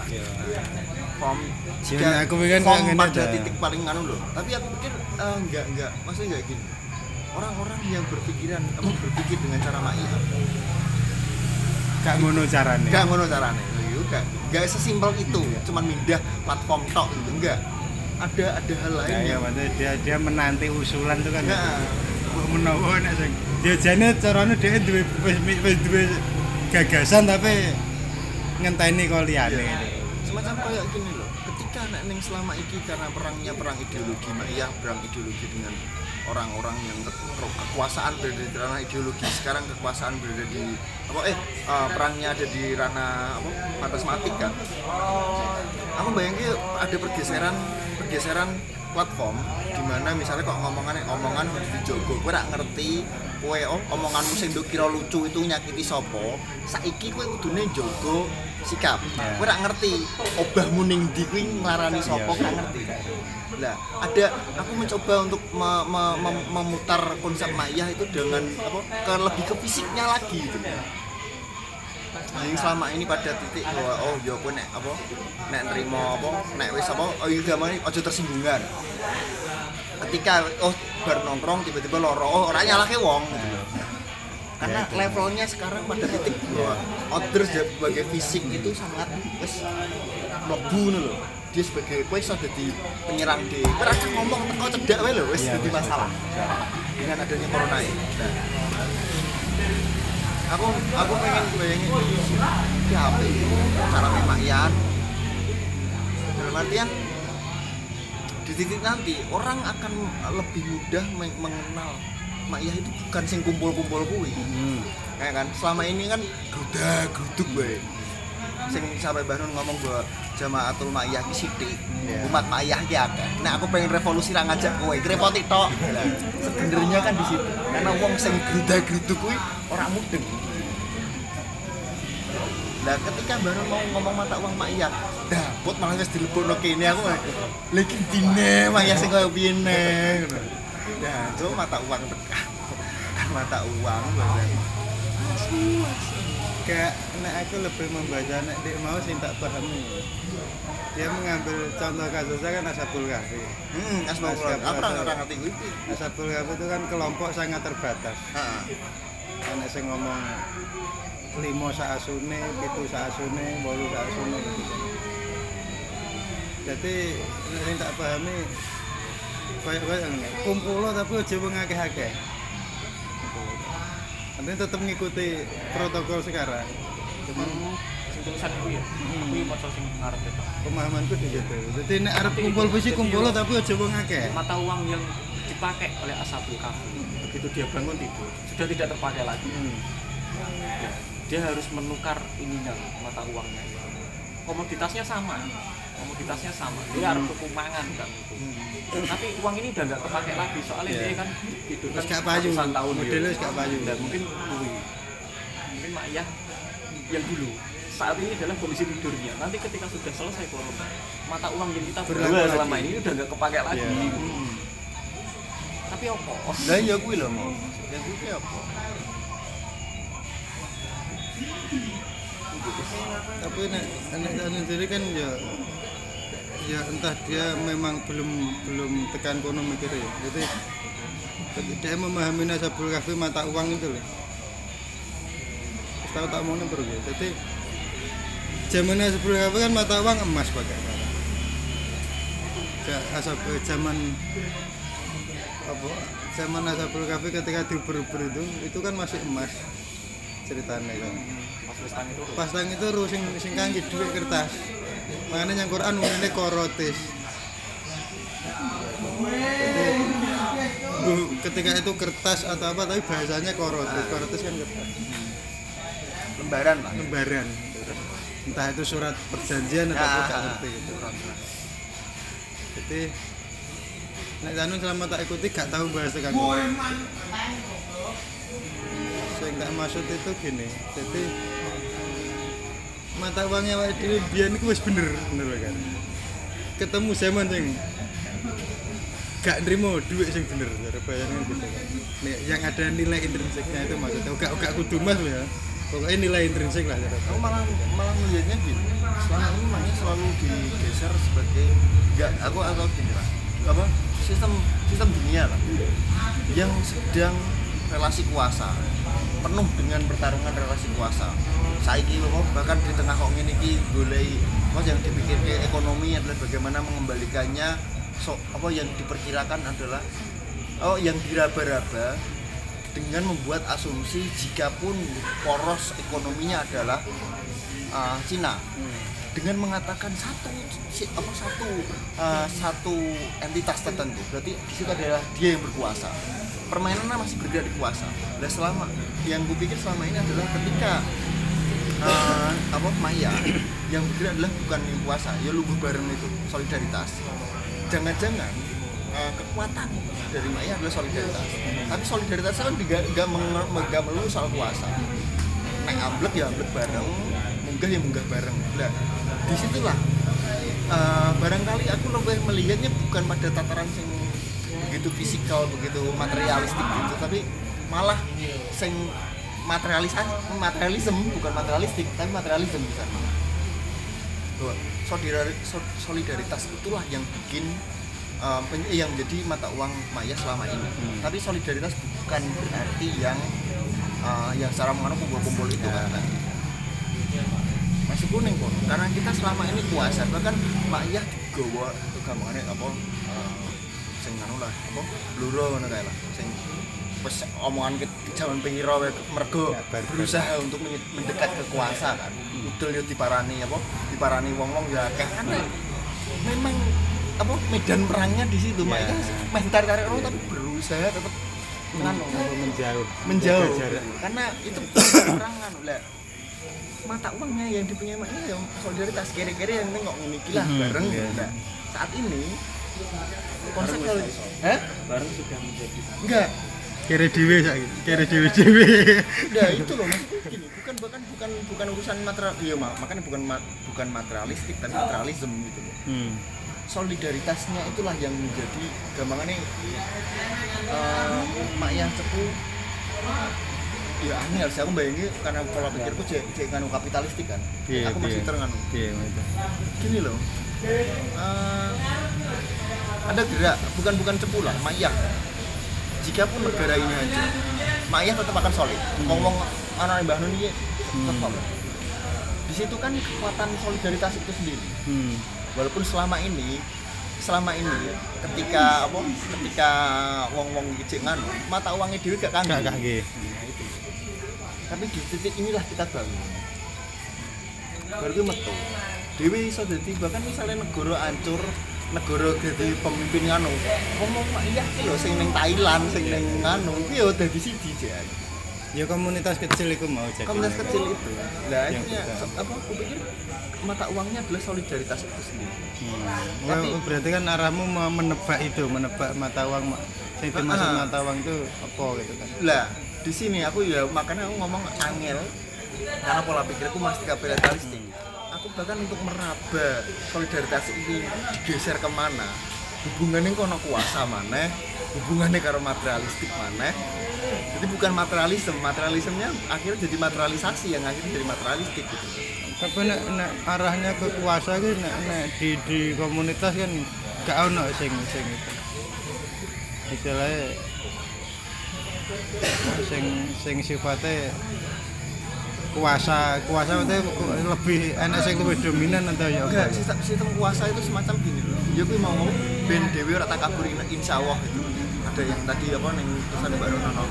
S1: form
S2: Ya, aku pikir
S1: form pada
S2: dah.
S1: titik paling nganu loh tapi aku pikir eh, enggak enggak maksudnya enggak gini. Orang-orang yang berpikiran apa berpikir dengan cara maia
S2: gak ngono carane.
S1: Enggak ngono carane. Iya, enggak enggak sesimpel itu. Cuman mindah platform tok gitu enggak. Ada ada hal lain
S2: ya, ya dia dia menanti usulan tuh kan.
S1: Nah.
S2: menawa nek sing dia jane carane dia duwe wis duwe gagasan tapi ngenteni kok liyane.
S1: Iya. semacam kayak gini loh. Ketika nek selama ini karena perangnya perang ideologi mak iya perang ideologi dengan orang-orang yang ke- ke- kekuasaan berada di ranah ideologi. Sekarang kekuasaan berada di apa eh eh, perangnya ada di ranah apa batas matik kan aku bayangin ada pergeseran pergeseran platform di mana misalnya kok ngomongan omongan di jogo gue gak ngerti kowe oh, omonganmu sing kira lucu itu nyakiti sopo saiki kowe kudune jogo sikap. Gue gak ngerti obahmu ning ndi kuwi nglarani sopo gak ngerti. Lah ada aku mencoba untuk me- me- mem- memutar konsep mayah itu dengan apa ke lebih ke fisiknya lagi gitu yang selama ini pada titik bahwa oh yo kowe nek apa nek nerima apa nek wis apa oh iya gampang aja tersinggungan. Ketika oh bar nongkrong tiba-tiba loro oh ora nyalahke wong. Gitu loh. karena levelnya sekarang pada titik bahwa outdoor sebagai fisik itu sangat wis mlebu ngono lho. Dia sebagai kowe iso dadi penyerang di kowe ngomong teko cedak wae lho wis dadi masalah. dengan adanya corona ini. Nah, aku aku pengen bayangin di HP itu cara pemakaian. Dalam artian di titik nanti orang akan lebih mudah men- mengenal Makyah itu bukan sing kumpul-kumpul kuwi.
S2: Hmm.
S1: kayak kan? Selama ini kan grudak gruduk gue sing sampai Mbah Nun ngomong bahwa jamaatul Makyah ki sithik
S2: Iya.
S1: umat Makyah ki akeh nah aku pengen revolusi ra ngajak kowe repot tok sebenarnya kan di situ karena wong sing grudak gruduk kuwi ora mudeng Lah ketika baru mau ngomong mata uang Makyah, dapet malah wis dilebokno kene aku lagi dine Makyah sing koyo piye ne ngono. Nah, itu mata uang tekan. Kan (laughs) mata uang bener.
S2: Kayak nek aku lebih membaca nek dia mau sih tak pahami dia mengambil contoh kasusnya kan Ashabul Kahfi
S1: Hmm, asma Allah. Aku ora ora ngerti kuwi.
S2: Ashabul Kahfi itu kan kelompok sangat terbatas. Ana sing ngomong limo saasune, pitu saasune, bolu saasune. Jadi nek tak pahami kayak-kayak ngene, kumpulo tapi aja wong akeh-akeh. Nanti tetap ngikuti protokol sekarang. Cuman
S3: sing tulisan kuwi ya? Kuwi maca sing ngarep itu.
S2: Pemahamanku di situ. Jadi nek arep kumpul fisik kumpul tapi aja wong akeh.
S3: mata uang yang dipakai oleh Ashabul Kahfi begitu dia bangun tidur. Sudah tidak terpakai lagi.
S2: Hmm.
S3: Ya, dia harus menukar ininya mata uangnya. Komoditasnya sama komoditasnya sama dia harus tuku mangan kan itu tapi uang ini udah nggak kepake lagi soalnya
S2: Iya.
S3: dia kan tidur
S2: Terus gak payu,
S3: tahun
S2: modelnya
S3: ya.
S2: gak payu.
S3: dan mungkin kuwi mungkin mak Yah yang dulu saat ini adalah kondisi tidurnya nanti ketika sudah selesai corona mata uang yang kita
S2: lagi.
S3: selama ini udah nggak kepake lagi
S2: Iya.
S3: Hmm. tapi apa
S1: Lah iya kuwi lho mau. Ya ki apa?
S2: tapi nek nek sendiri kan ya ya entah dia memang belum belum tekan kono mikirnya ya. jadi dia memahami nasabul kafe mata uang itu loh. Tahu tak mau nempel ya jadi zaman nasabul kafe kan mata uang emas pakai Ja- asap zaman apa zaman nasabul kafe ketika diuber-uber itu itu kan masih emas ceritanya kan.
S3: Pas wis tangi turu
S2: pas tang itu ru sing sing kangge dhuwit kertas makanya yang Quran umumnya korotis. Bu- ketika itu kertas atau apa tapi bahasanya korotis. Korotis kan kertas
S1: Lembaran lah.
S2: lembaran. Entah itu surat perjanjian atau apa gak ngerti gitu jadi nek anu selama tak ikuti gak tahu bahasa kan sing tak maksud itu gini. Jadi mata uangnya wae dhewe biyen iku wis bener bener kan ketemu zaman sing gak nrimo duit sing bener cara bayangan gitu kan Nek yang ada nilai intrinsiknya itu maksudnya gak gak kudu mas ya pokoknya nilai intrinsik lah cara
S1: Aku malah malah melihatnya gini. Selama ini maknya selalu digeser sebagai enggak aku atau gini lah. Apa? Sistem sistem dunia lah. Yang sedang relasi kuasa penuh dengan pertarungan relasi kuasa. Saiki kok bahkan di tengah kok ngene iki golei mas yang dipikirkan ekonomi adalah bagaimana mengembalikannya. So, apa yang diperkirakan adalah oh yang diraba-raba dengan membuat asumsi jikapun poros ekonominya adalah uh, Cina. Dengan mengatakan satu apa satu uh, satu entitas tertentu. Berarti di situ adalah dia yang berkuasa permainannya masih bergerak di kuasa. Dan selama yang gue pikir selama ini adalah ketika eh, apa Maya yang bergerak adalah bukan yang kuasa ya lubuh bareng itu solidaritas. Jangan-jangan eh, kekuatan dari Maya adalah solidaritas. Tapi solidaritas kan nggak nggak melulu soal kuasa. Naik amblek ya amblek bareng munggah ya munggah bareng. Nah di situlah eh, barangkali aku lebih melihatnya bukan pada tataran yang begitu fisikal begitu materialistik gitu tapi malah sing materialis materialism bukan materialistik tapi materialism sana bahwa solidari- so- solidaritas itulah yang bikin um, pen- yang menjadi mata uang maya selama ini. Tapi solidaritas bukan berarti yang uh, yang secara mengenai kumpul-kumpul itu kan masih kuning pun karena kita selama ini kuasa bahkan maya juga gampangannya apa uh, sing anu lah apa? Bluro ngono kae lah. Sing wis omongan ke jaman piro wae mergo
S2: Ya,
S1: berusaha untuk men- mendekat ke kuasa kan. Udel yo diparani apa? Diparani wong-wong ya akeh. Kan memang apa? Medan perangnya di situ.
S2: Ya.
S1: makanya meh tarik-tarik orang tapi berusaha tetap nganu
S2: menjauh.
S1: Menjauh karena itu (coughs) orang anu lah mata uangnya yang dipunyai maknya yang solidaritas kira-kira yang nengok ini lah
S2: Hmm,
S1: bareng.
S2: Iya.
S1: Nah, saat ini konsep kalau eh
S3: bareng sudah menjadi
S1: enggak.
S2: Kira dewe saiki kira dewe dewe
S1: udah itu loh maksudku gini bukan bukan bukan bukan urusan material iya mak- makanya bukan ma- bukan materialistik tapi materialism gitu loh.
S2: Hmm.
S1: solidaritasnya itulah yang menjadi gampangannya uh, mak yang cepu. Ya aneh harus aku bayangin karena pola pikirku cek cek nganu kapitalistik kan.
S2: Iya,
S1: aku masih ternganu
S2: iya itu
S1: gini loh uh, ada gerak bukan bukan cepu lah mayah jika pun negara ini hancur mayah tetap akan solid. Ngomong anak Mbah Nun ini tetap di situ kan kekuatan solidaritas itu sendiri.
S2: Hmm.
S1: walaupun selama ini selama ini ketika apa ketika wong wong gede nganu mata uangnya dewi gak kanggo
S2: gak
S1: Nah, itu. tapi di titik inilah kita bangun. Baru itu metu. Dewi iso dadi bahkan misalnya negara hancur negara jadi pemimpin nganu. Ngomong mak iya ki lho sing ning Thailand sing ning nganu ki yo dadi siji jan
S2: ya komunitas kecil itu mau jadi
S1: komunitas kecil itu. Lah akhirnya apa aku pikir mata uangnya adalah solidaritas itu sendiri.
S2: Hmm.
S1: Tapi-
S2: Wah, berarti kan arahmu mau menebak itu, menebak mata uang yang dimaksud
S1: Ah.
S2: mata uang itu apa gitu kan?
S1: lah di sini aku ya makanya aku ngomong angel. Karena pola pikirku masih kapitalistik. aku bahkan untuk meraba solidaritas ini digeser ke mana hubungannya kono kuasa mana hubungannya karo materialistik mana jadi bukan materialisme materialismenya akhirnya jadi materialisasi yang akhirnya jadi materialistik gitu
S2: Tapi nek, nek arahnya ke kuasa gitu, nek, nek di, di komunitas kan gak ono sing sing itu. Istilahnya sing sing sifatnya kuasa kuasa itu lebih enak sing lebih dominan atau ya
S1: enggak
S2: apa?
S1: sistem, sistem kuasa itu semacam gini loh. Ya aku mau ngomong ben dewi ora takabur in- insya Allah itu ada yang tadi apa ning tulisan Mbak Rono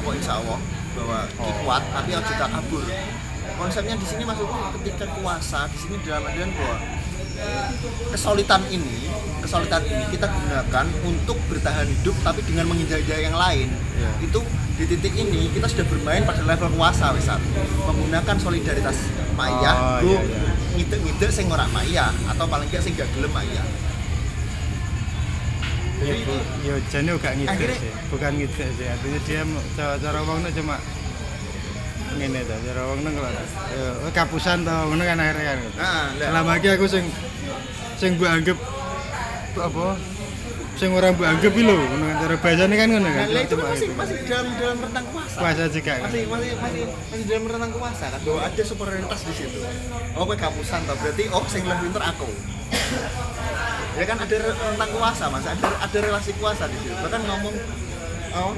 S1: kok insya Allah bahwa ki kuat tapi harus takabur konsepnya di sini maksudku ketika kuasa di sini dalam artian bahwa kesulitan ini kesulitan ini kita gunakan untuk bertahan hidup tapi dengan menginjak-injak yang lain
S2: Iya.
S1: itu di titik ini kita sudah bermain pada level kuasa wis menggunakan solidaritas maya
S2: Oh,
S1: go
S2: iya, iya.
S1: ngidek-ngidek sing ora maya atau paling nggak sing gak gelem maya
S2: Ya, bu, ya jane gak
S1: Akhirnya-
S2: sih, bukan ngidek sih. Artinya dia mau- cara cara wongnya cuma ngene ta, cara wongnya kalau ya oh, kapusan to ngono kan akhirnya kan.
S1: nah lah.
S2: Selama iki aku sing sing mbok anggap apa? Sing ora mbok anggap lho, ngono kan. Cara bahasane kan ngono kan.
S1: Lah itu masih
S2: gitu.
S1: masih dalam dalam rentang kuasa.
S2: Kuasa juga. Kan.
S1: masih masih masih masih dalam rentang kuasa kan. Bahwa ada superioritas di situ. Oh kowe kapusan toh berarti oh sing lebih pinter aku. Ya kan ada re- rentang kuasa mas. Ada ada relasi kuasa di situ. Bahkan ngomong oh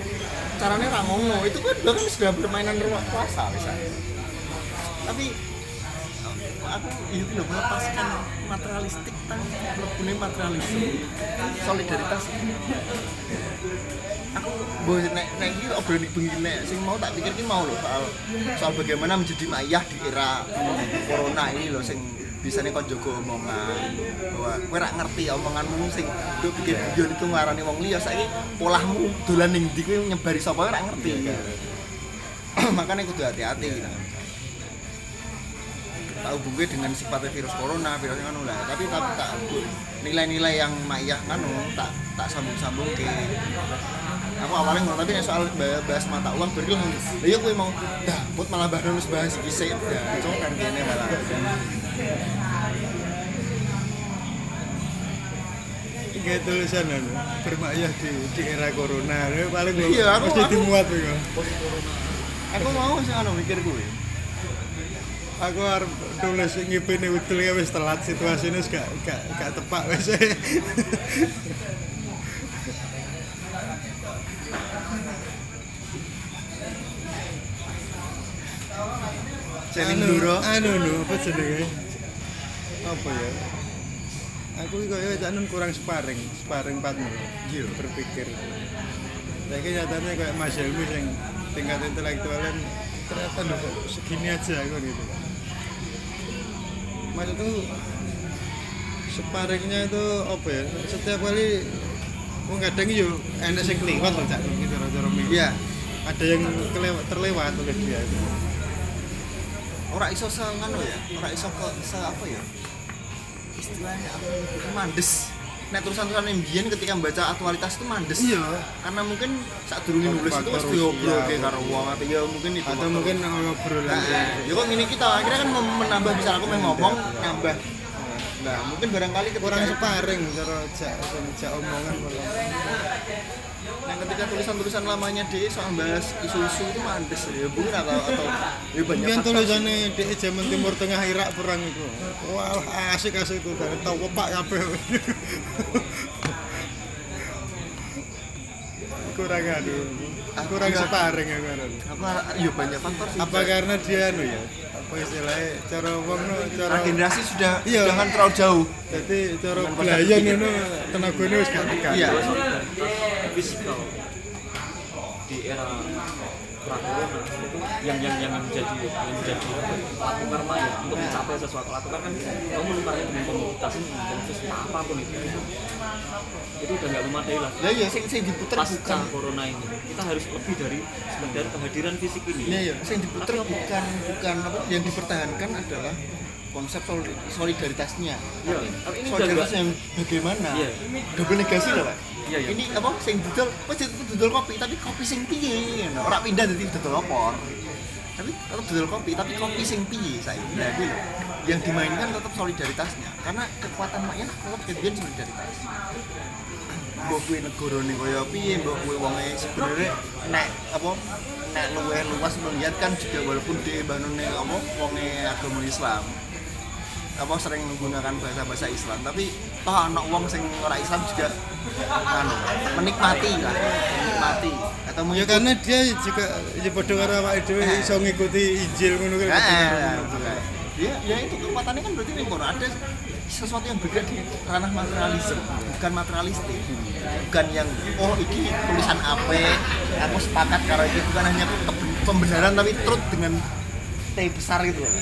S1: caranya ra ngono. Itu kan bahkan sudah permainan rumah kuasa misalnya tapi aku itu melepaskan materialistik tan lebih materialisme solidaritas. Aku boleh nek nek iki obrolan bengi nek sing mau tak pikir ki mau loh soal soal bagaimana menjadi mayah di era corona ini loh sing bisa nih kon jogo omongan. Bahwa kowe rak ngerti omonganmu sing do bikin video itu ngarani wong liya. Saiki polahmu dolan ning ndi kowe nyebari sapa ora ngerti. (clears throat) Makanya kudu hati-hati gitu. Tak hubungke dengan sifatnya virus corona virus ngono lah. Tapi tapi tak nilai-nilai yang makiyah nganu tak tak sambung-sambung ke aku awalnya ngono tapi soal bah- bahas mata uang berarti lah iya kowe mau dah put malah bahas nulis bahas iki sik ya cuma kan kene malah
S2: Ini tulisan anu, bermakyah di, di era corona. Ini paling
S1: Iya, aku-
S2: mesti
S1: aku-
S2: dimuat iku.
S1: aku mau sih anu mikir gue
S2: Aku harus tulis ngipine udel ya wis telat situasinya gak gak gak tepak wis. (laughs)
S1: Celing
S2: Anu-
S1: Duro
S2: Anu lho, apa jenenge? Apa ya? Aku iki kaya jangan kurang sparring, sparring partner.
S1: Iya.
S2: berpikir. Tapi nyatanya kayak Mas Helmi yang tingkat intelektualnya ternyata lho segini aja aku gitu. Itu sparringnya itu apa ya? Setiap kali Wong kadang yo enak sing kliwat loh cak gitu cara mikir.
S1: iya
S2: Ada yang kelewat terlewat oleh dia itu.
S1: Ora iso se nganu ya ora iso ke se apa ya? Istilahnya apa ya, mandes. Nek tulisan-tulisan yang biyen ketika membaca aktualitas itu mandes.
S2: Iya.
S1: karena mungkin saat durungin nulis itu wis diobrol ke karo wong atau ya mungkin itu
S2: Atau mungkin ngobrolan.
S1: nah, ya kok ini kita akhirnya kan menambah misal aku ngomong nambah nah mungkin barangkali ketika
S2: kurang sparring cara jak jak omongan
S1: Nah, ketika tulisan-tulisan lamanya dia soal bahas isu-isu itu mandes ya mungkin atau atau ya banyak faktor.
S2: tulisannya di zaman Timur Tengah Irak perang itu. Wah, asik asik itu dari tahu pak kabeh. (laughs) kurang aduh. Kurang
S1: Aku-
S2: sparring ya kurang.
S1: apa ya banyak faktor sih
S2: Apa karena dia anu ya? Apa istilahnya cara wong no, cara
S1: generasi sudah
S2: Iya.
S1: jangan terlalu jauh
S2: jadi cara belayan itu tenaganya wis gak tekan.
S1: Iya.
S3: di era itu yang yang yang menjadi yang menjadi lakukan maya untuk mencapai sesuatu lakukan kan kamu menukarnya dengan komunitas ini dengan sesuatu apa pun itu itu udah nggak memadai lah
S1: lah ya sing sing diputer
S3: pasca
S1: bukan
S3: corona ini kita harus lebih dari sekedar kehadiran fisik ini
S1: Iya, iya. Sing diputer bukan bukan apa yang dipertahankan adalah konsep soli- solidaritasnya.
S3: Iya,
S1: Tapi
S3: tapi ini
S1: solidaritas yang bagaimana?
S3: Iya.
S1: Double negasi loh, Pak.
S3: Iya, iya.
S1: Ini apa sing wis itu dodol kopi tapi kopi sing piye. Ora pindah dadi dodol opor. Tapi tetap dodol kopi tapi kopi sing piye saya. Nah, itu loh. Yang dimainkan tetap solidaritasnya karena kekuatan maknya tetap kejadian solidaritas. mbok kuwi negarane kaya piye mbok kuwi wonge sebenarnya nek apa nek luwih luas melihat kan juga walaupun di banone apa wonge agama Islam apa sering menggunakan bahasa-bahasa Islam. Tapi toh anak wong sing ora Islam juga kan menikmati lah menikmati. Atau
S2: Ya
S1: mengikuti.
S2: karena dia juga ya padha karo awake dhewe
S1: Eh.
S2: iso ngikuti Injil ngono kan.
S1: Eh, eh, ya, ya itu kekuatannya kan berarti nih ada sesuatu yang beda di ranah materialisme bukan materialistik. Bukan yang oh ini tulisan apa aku sepakat karena itu bukan hanya pembenaran tapi truth dengan T besar gitu loh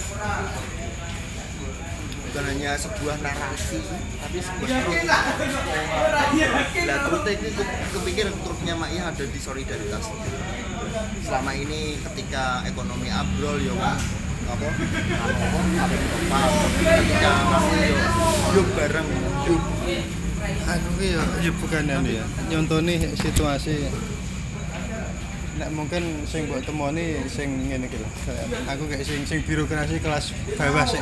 S1: bukan hanya sebuah narasi tapi sebuah nah truth itu ke- kepikir truthnya Maya ada di solidaritas. Selama ini ketika ekonomi abrol ya kan apa? Apa topang ketika kamu yo yo bareng. Yo
S2: Aku ki ya ya bukan anu ya. Nyontoni situasi Nek mungkin sing mbok temoni sing ngene iki Aku kayak sing sing birokrasi kelas bawah sik.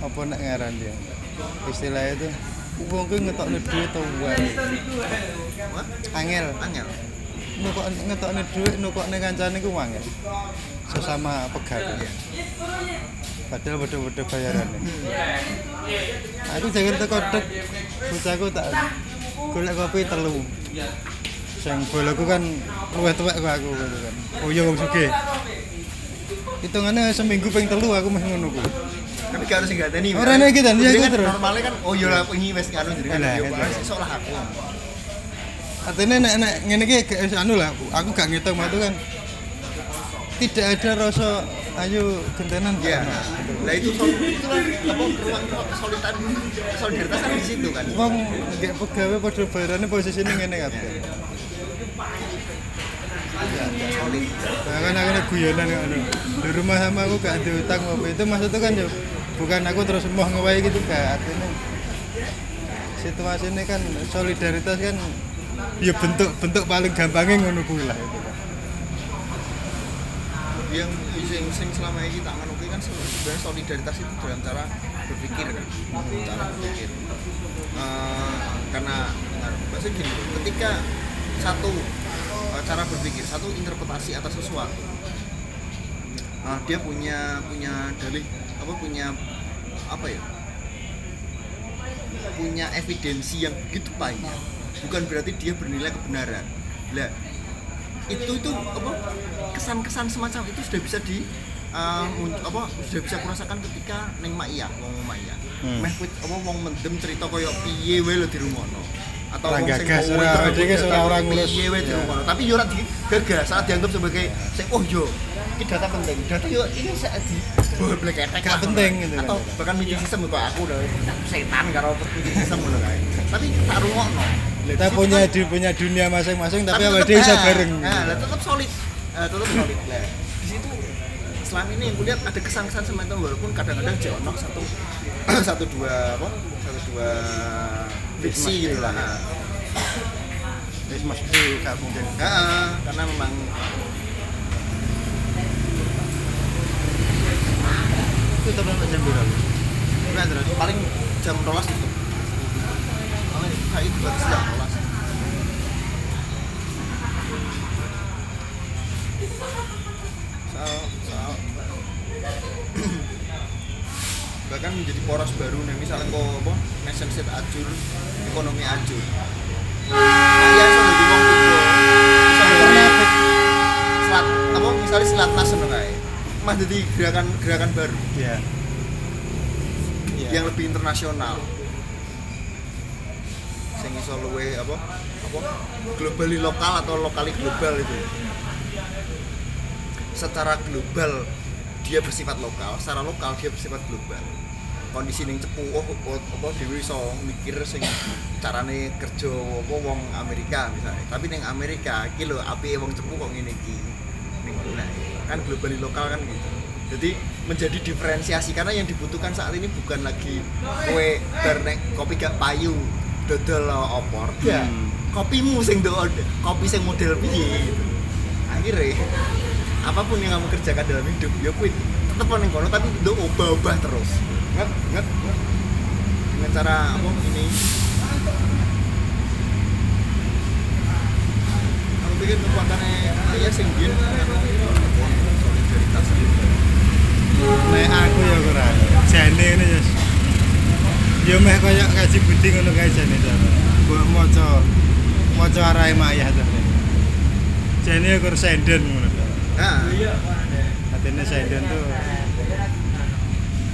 S2: Apa nek ngaran dia? Istilahnya itu wong kuwi ngetokne dhuwit to wae. Angel.
S1: angel
S2: nukok ngetokne dhuwit nukokne kancane ku wangel. Sesama pegawai. Padahal bodoh-bodoh bayarannya. Aku jangan teko dek bocahku tak golek kopi telu. Sing bolaku kan luwih tuwek kok aku kan. Oh iya wong sugih. Hitungannya seminggu ping telu aku meh ngono ku.
S1: tapi gak harus nggak nih
S2: Ora nek iki dan, iya, iki terus.
S1: normalnya kan oh iya lah wes karo jadi kan
S2: Lah,
S1: yo paling seolah aku
S2: Artinya nek nek ngene iki anu lah, aku gak ngitung waktu kan tidak ada rasa ayo gentenan
S1: ya nah itu sol itu lah apa ruang solidar solidaritas kan di situ kan.
S2: Wong gak pegawai padha bayarane posisine ngene kabeh.
S1: nggak nggak solid
S2: Nah, kan aku guyonan kan di rumah sama aku gak ada utang apa itu maksudnya kan ya bukan aku terus mau ngewahi gitu gak artinya situasi ini kan solidaritas kan ya bentuk bentuk paling gampangnya ngono kuwi lah. itu.
S1: Yang sing, selama ini tak manuki kan sebenarnya solidaritas itu dalam cara berpikir kan cara berpikir. Eh, karena maksudnya gini ketika satu eh, cara berpikir satu interpretasi atas sesuatu Nah, dia punya punya dalih apa punya apa ya? Punya evidensi yang begitu banyak. Bukan berarti dia bernilai kebenaran. Lah itu itu apa kesan-kesan semacam itu sudah bisa di uh, apa sudah bisa kurasakan ketika neng Maya wong Maya
S2: Hmm.
S1: meh apa wong mendem cerita koyo piye wae lho di rumono atau
S2: Orang gagas,
S1: kowe
S2: ora-
S1: terus
S2: dia
S1: data
S2: ora- orang ngurus.
S1: piye wae di
S2: Ya.
S1: rumono tapi yo ora digagas saat dianggap sebagai sing oh yo ini data penting data yo ini saat di boleh ketek
S2: Gak penting gitu kan.
S1: atau bahkan mysticism kok aku udah setan karo mysticism ngono kae tapi tak rungokno Lah,
S2: kita punya
S1: kan-
S2: di, punya dunia masing-masing tapi, dia bisa
S1: ah,
S2: bareng.
S1: Ah, lah, tetap solid. Ah, tetap solid. Lah di situ selama ini yang kulihat ada kesan-kesan semacam itu walaupun kadang-kadang jono satu (clears throat) satu dua apa satu dua fiksi gitu lah. Ah.
S2: Wis mesti gak mungkin.
S1: Ah, karena memang
S2: itu terus jam berapa?
S1: Terus paling jam rolas itu. Paling kayak itu batas jam rolas. Soal, soal bahkan menjadi poros baru nih misalnya kok apa? Nation state ajur ekonomi ajur. Nah, ya so jadi wong selat apa? Misalnya selat nas kae mah jadi gerakan gerakan baru.
S2: Ya
S1: yang lebih internasional sing iso luwe apa? Apa? Globally lokal atau lokali global itu. Secara global dia bersifat lokal. Secara lokal dia bersifat global. Kondisi ning cepu oh, oh apa dhewe iso mikir sing carane kerja apa wong Amerika misalnya. Tapi ning Amerika iki lho apike wong cepu kok ning nah, kan globally lokal kan gitu. Jadi menjadi diferensiasi. Karena yang dibutuhkan saat ini bukan lagi kue bernek kopi gak payu dodol opor. Ya
S2: Hmm.
S1: kopimu sing do kopi sing model piye gitu. Akhirnya apa pun yang kamu kerjakan dalam hidup ya kuwi tetep ning kono tapi do ubah-ubah terus. Nget nget dengan cara apa ini? Aku pikir kekuatannya ayah sing biyen solidaritas
S2: Nek aku ya kurang. Jane ngene ya. Ya meh kaya kaji budi ngono kae jane to. Mbok maca maca arahe mayah to. Jane ya kur senden ngono to.
S1: nah
S2: Artinya senden tuh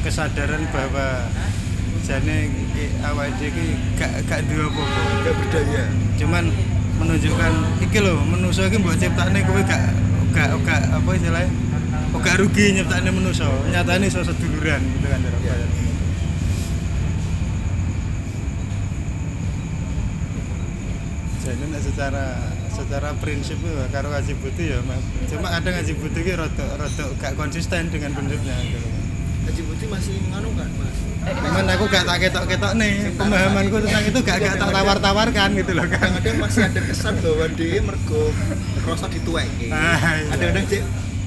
S2: kesadaran bahwa jane iki awake dhewe iki gak gak duwe apa-apa.
S1: gak berdaya
S2: Cuman menunjukkan iki lho manusa iki mbok ciptakne kowe gak gak gak apa istilahnya gak rugi nyiptakne manusa. Nyatane iso seduluran gitu kan cara
S1: Iya.
S2: nek secara secara prinsip karo ngaji butuh ya Mas. cuma kadang ngaji butuh ki rada rada gak konsisten dengan prinsipnya gitu.
S1: Haji Putih masih nganu kan mas
S2: Cuman aku gak tak ketok-ketok nih pemahamanku tentang itu gak gak tak tawar-tawarkan gitu loh kan.
S1: kadang-kadang masih ada kesan bahwa dia mergo merasa dituweke
S2: Ah,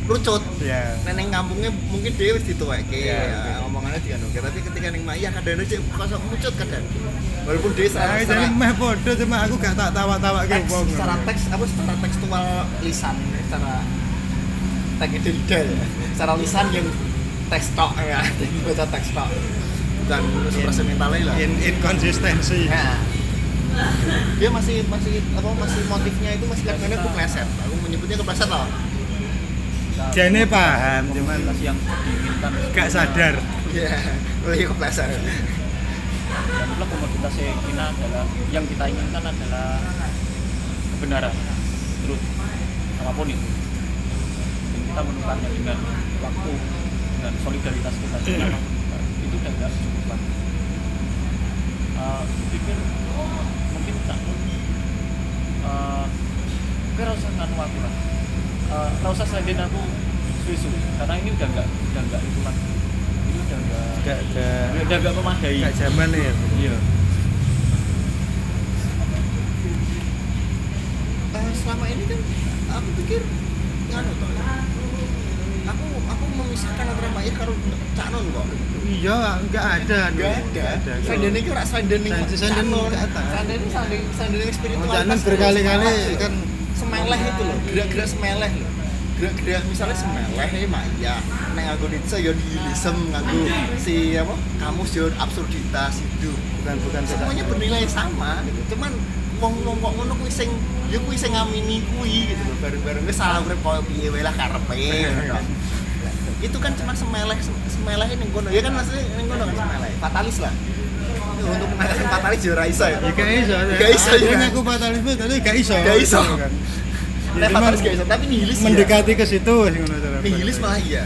S1: lucut
S2: Ya.
S1: neneng kampungnya mungkin dia wis dituweke
S2: Iya,
S1: ya, omongannya oke tapi ketika neng Maya kadang-kadang dia kosok lucut kadang walaupun dia secara,
S2: Ah,
S1: secara,
S2: jadi meh bodoh cuma aku gak tak tawar-tawar
S1: teks,
S2: gitu wong.
S1: secara teks apa secara tekstual lisan secara teks lidah ya secara lisan yang teks tok ya (laughs) baca teks tok dan ekspresi mentalnya lah
S2: In, inkonsistensi.
S1: Nah, dia masih masih apa masih motifnya itu masih kadang-kadang kepleset. Aku menyebutnya kepleset loh.
S2: Jane paham cuman
S3: yang diinginkan
S2: gak sadar.
S1: Iya, lebih kepleset.
S3: dan itulah komoditas yang kita adalah yang kita inginkan adalah kebenaran truth apa pun itu dan kita menukarnya dengan waktu dengan solidaritas kita juga. itu udah gak cukup lagi uh, pikir mungkin tak uh, kira usah nganu aku lah eh, nggak usah selain aku susu karena ini udah nggak udah nggak itu lagi ini udah nggak
S2: gak gak
S3: udah nggak memadai
S2: gak zaman ya
S3: iya
S1: Eh, selama ini kan aku pikir nganu toh aku aku memisahkan antara Maya karo Cak Non kok
S2: iya nggak ada anu.
S1: Gak ada. Sanden iki ora sanden ning
S2: Sanden- sanden
S1: Canon.
S2: ke atas.
S1: Sanden ini sanden sanden yang spiritual.
S2: Cak Non berkali-kali kan
S1: semeleh itu loh, gerak-gerak semeleh loh. Gerak-gerak misalnya semeleh ya Maya, neng aku Nietzsche ya nihilism nganggo si apa? Kamus yo absurditas hidup.
S2: bukan bukan
S1: Semuanya bernilai sama gitu. Cuman wong-wong kok ngono kuwi sing ya kuwi sing ngamini kuwi gitu loh. Bareng-bareng wis salah urip koyo piye wae lah karepe. gitu. itu kan cuma semeleh semeleh ning kono ya kan maksudnya ning kono kan semeleh fatalis lah Ya, untuk mengalahkan fatalis ya ora iso ya
S2: Ya gak iso.
S1: Gak iso, ya.
S2: Aku fatalisme tapi gak iso.
S1: Gak iso.
S2: Gitu kan. Ya,
S1: fatalis gak iso tapi nihilis ya.
S2: mendekati ke situ cara.
S1: nihilis malah iya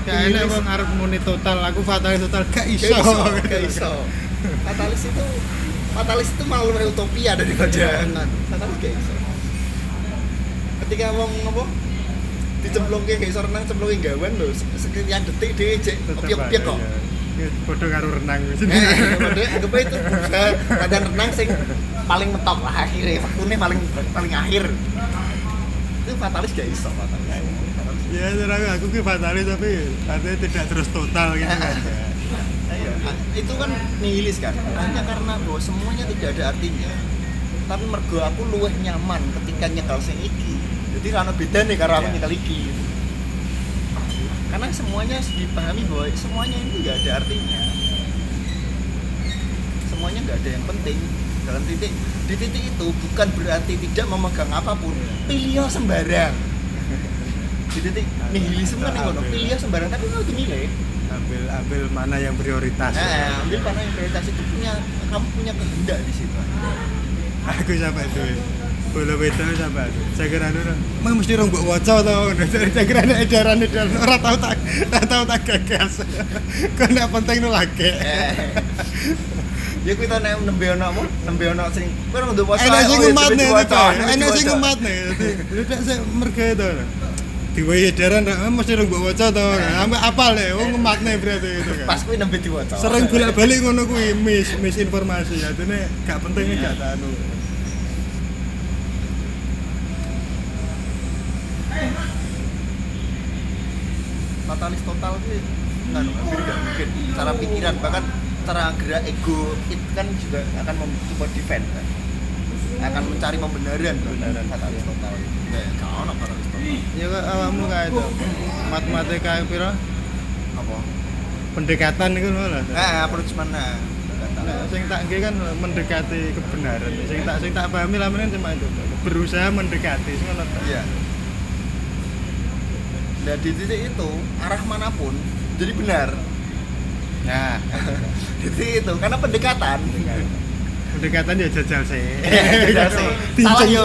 S2: Gak enak wong arep muni total, aku fatalis total gak iso.
S1: gak iso fatalis itu fatalis itu malah lebih utopia daripada fatalis gak iso ketika wong apa dicemplungke gak iso renang cemplungke gawan lho sekian detik dhewe cek
S2: aja,
S1: kok
S2: Podo karo renang wis.
S1: Eh, padahal anggap itu latihan renang sing paling mentok lah akhirnya waktunya paling paling akhir itu fatalis gak iso fatalis.
S2: Ya terang aku ki fatalis tapi artinya tidak terus total gitu kan. (laughs)
S1: Iya. Ah, itu kan nihilis kan hanya karena bahwa semuanya tidak ada artinya tapi mergo aku luweh nyaman ketika nyekel sing iki jadi karena beda nih karena aku
S2: Iya.
S1: nyekel iki karena semuanya dipahami bahwa semuanya ini nggak ada artinya semuanya nggak ada yang penting dalam titik di titik itu bukan berarti tidak memegang apa pun pilih sembarang di titik nihilisme kan ngono pilih sembarang tapi nggak dimilih
S2: Ambil ambil mana yang prioritas.
S1: Nah, ambil mana yang prioritas itu punya kamu punya kehendak di situ.
S2: Aku sampai itu. Bola wedo sampai kira dulu, mah mesti rong mbok waca to. Saya kira ada edaran edaran ora tau tak ora tau tak gagas. Kok nek penting nu lagi.
S1: Ya kuwi ta nek nembe ono apa? Nembe ono sing kowe ora nduk waca.
S2: Enak sing
S1: oh, ya,
S2: ngemat nih, enak sing ngemat nih. Tidak saya merga itu. Diwai edaran ra, "Ah, mesti rong mbok waca to. Sampai apal nih, wong ngemat nih berarti itu kan.
S1: Pas kuwi nembe diwaca.
S2: Sering bolak-balik ngono kuwi mis misinformasi ya. Dene gak penting gak anu.
S1: Fatalis total kuwi kan hampir gak mungkin. Cara pikiran bahkan cara gerak ego itu kan juga akan mencoba defend kan. Akan mencari pembenaran pembenaran fatalis total. Ya, gak ono fatalis total.
S2: Ya awakmu kae itu. Matematika pira?
S1: Apa?
S2: Pendekatan itu malah.
S1: Eh, approach mana?
S2: Nah, sing tak nggih kan mendekati kebenaran. Sing tak sing tak pahami lamene cuma itu. Berusaha mendekati ngono.
S1: Iya. Nah di titik itu arah mana pun jadi benar.
S2: Nah, (laughs)
S1: Di titik itu karena pendekatan.
S2: pendekatan ya jajal sih. (laughs)
S1: Jajal sih. (laughs) salah yo,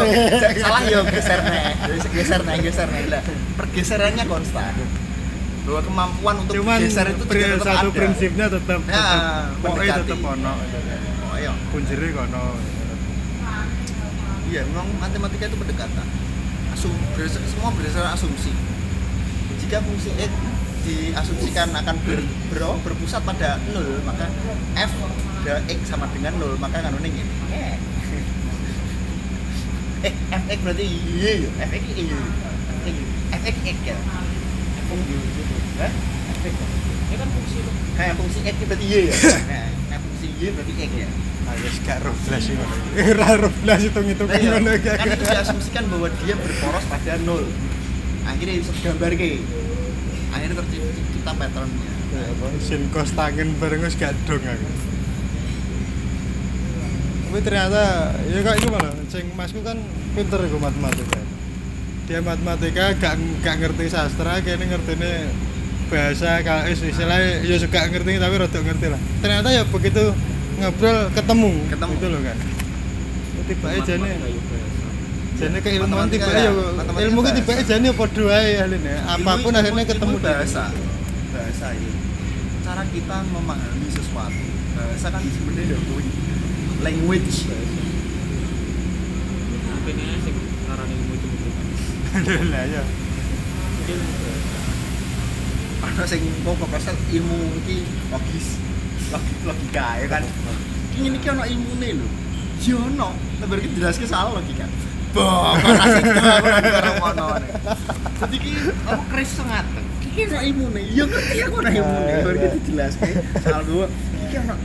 S1: salah yo geser nih, geser nih, geser nih. Lah, pergeserannya konstan. Bahwa kemampuan untuk
S2: Cuman
S1: geser itu
S2: pri-
S1: tetap
S2: satu
S1: ada.
S2: prinsipnya tetap
S1: Ya,
S2: tetap pokoknya tetap ono.
S1: Iya,
S2: Punjere kono.
S1: iya memang matematika itu pendekatan. Asum, berdasar- semua berdasarkan asumsi. Jika fungsi x diasumsikan akan ber, ber- berpusat pada nol, maka f x sama dengan nol, maka kan ini gini. Eh, fx berarti y, fx y, fx x ya. Fungsi Hah? fx.
S3: ini kan fungsi itu
S1: Nah, fungsi x berarti y ya. (laughs) Nah, fungsi y berarti x ya.
S2: Ayo gak roh blas iki. Ora roh blas hitung-hitung
S1: Nah, iya.
S2: ngono
S1: kan itu diasumsikan bahwa dia berporos pada nol. Akhirnya bisa digambar ke. Akhirnya tercipta patternnya.
S2: sin kos tangen bareng wis gak dong aku. Tapi ternyata ya kok itu malah sing masku kan pinter iku matematika. Dia matematika gak gak ngerti sastra, kene ngertine bahasa kalau istilahnya ya suka ngerti tapi rada ngerti lah. Ternyata ya begitu ngobrol ketemu,
S1: Ketemu.
S2: gitu loh kan. Tiba aja jane jane keilmuan tiba
S1: ya,
S2: ya ilmu ki
S1: bahasa.
S2: tiba jane padha wae ahline. Apa pun
S1: Ilmu-
S2: akhirnya
S1: ilmu-
S2: ketemu
S1: ilmu bahasa. Bahasa itu. Cara kita memahami sesuatu. Bahasa kan sebenarnya dari language.
S3: ini sing ngarani ilmu itu itu (laughs)
S2: lah ya
S3: mungkin
S1: ana sing pokok pasal ilmu iki logis logik logika ya kan ini iki ana ilmune lho yo ono tapi iki jelaske salah logika Tuh aku lagi orang ngono. Jadi ki aku kris sangat. Iki ono ilmune. Ya ngerti aku ono ilmune. Baru kita jelaske soal gue iki ono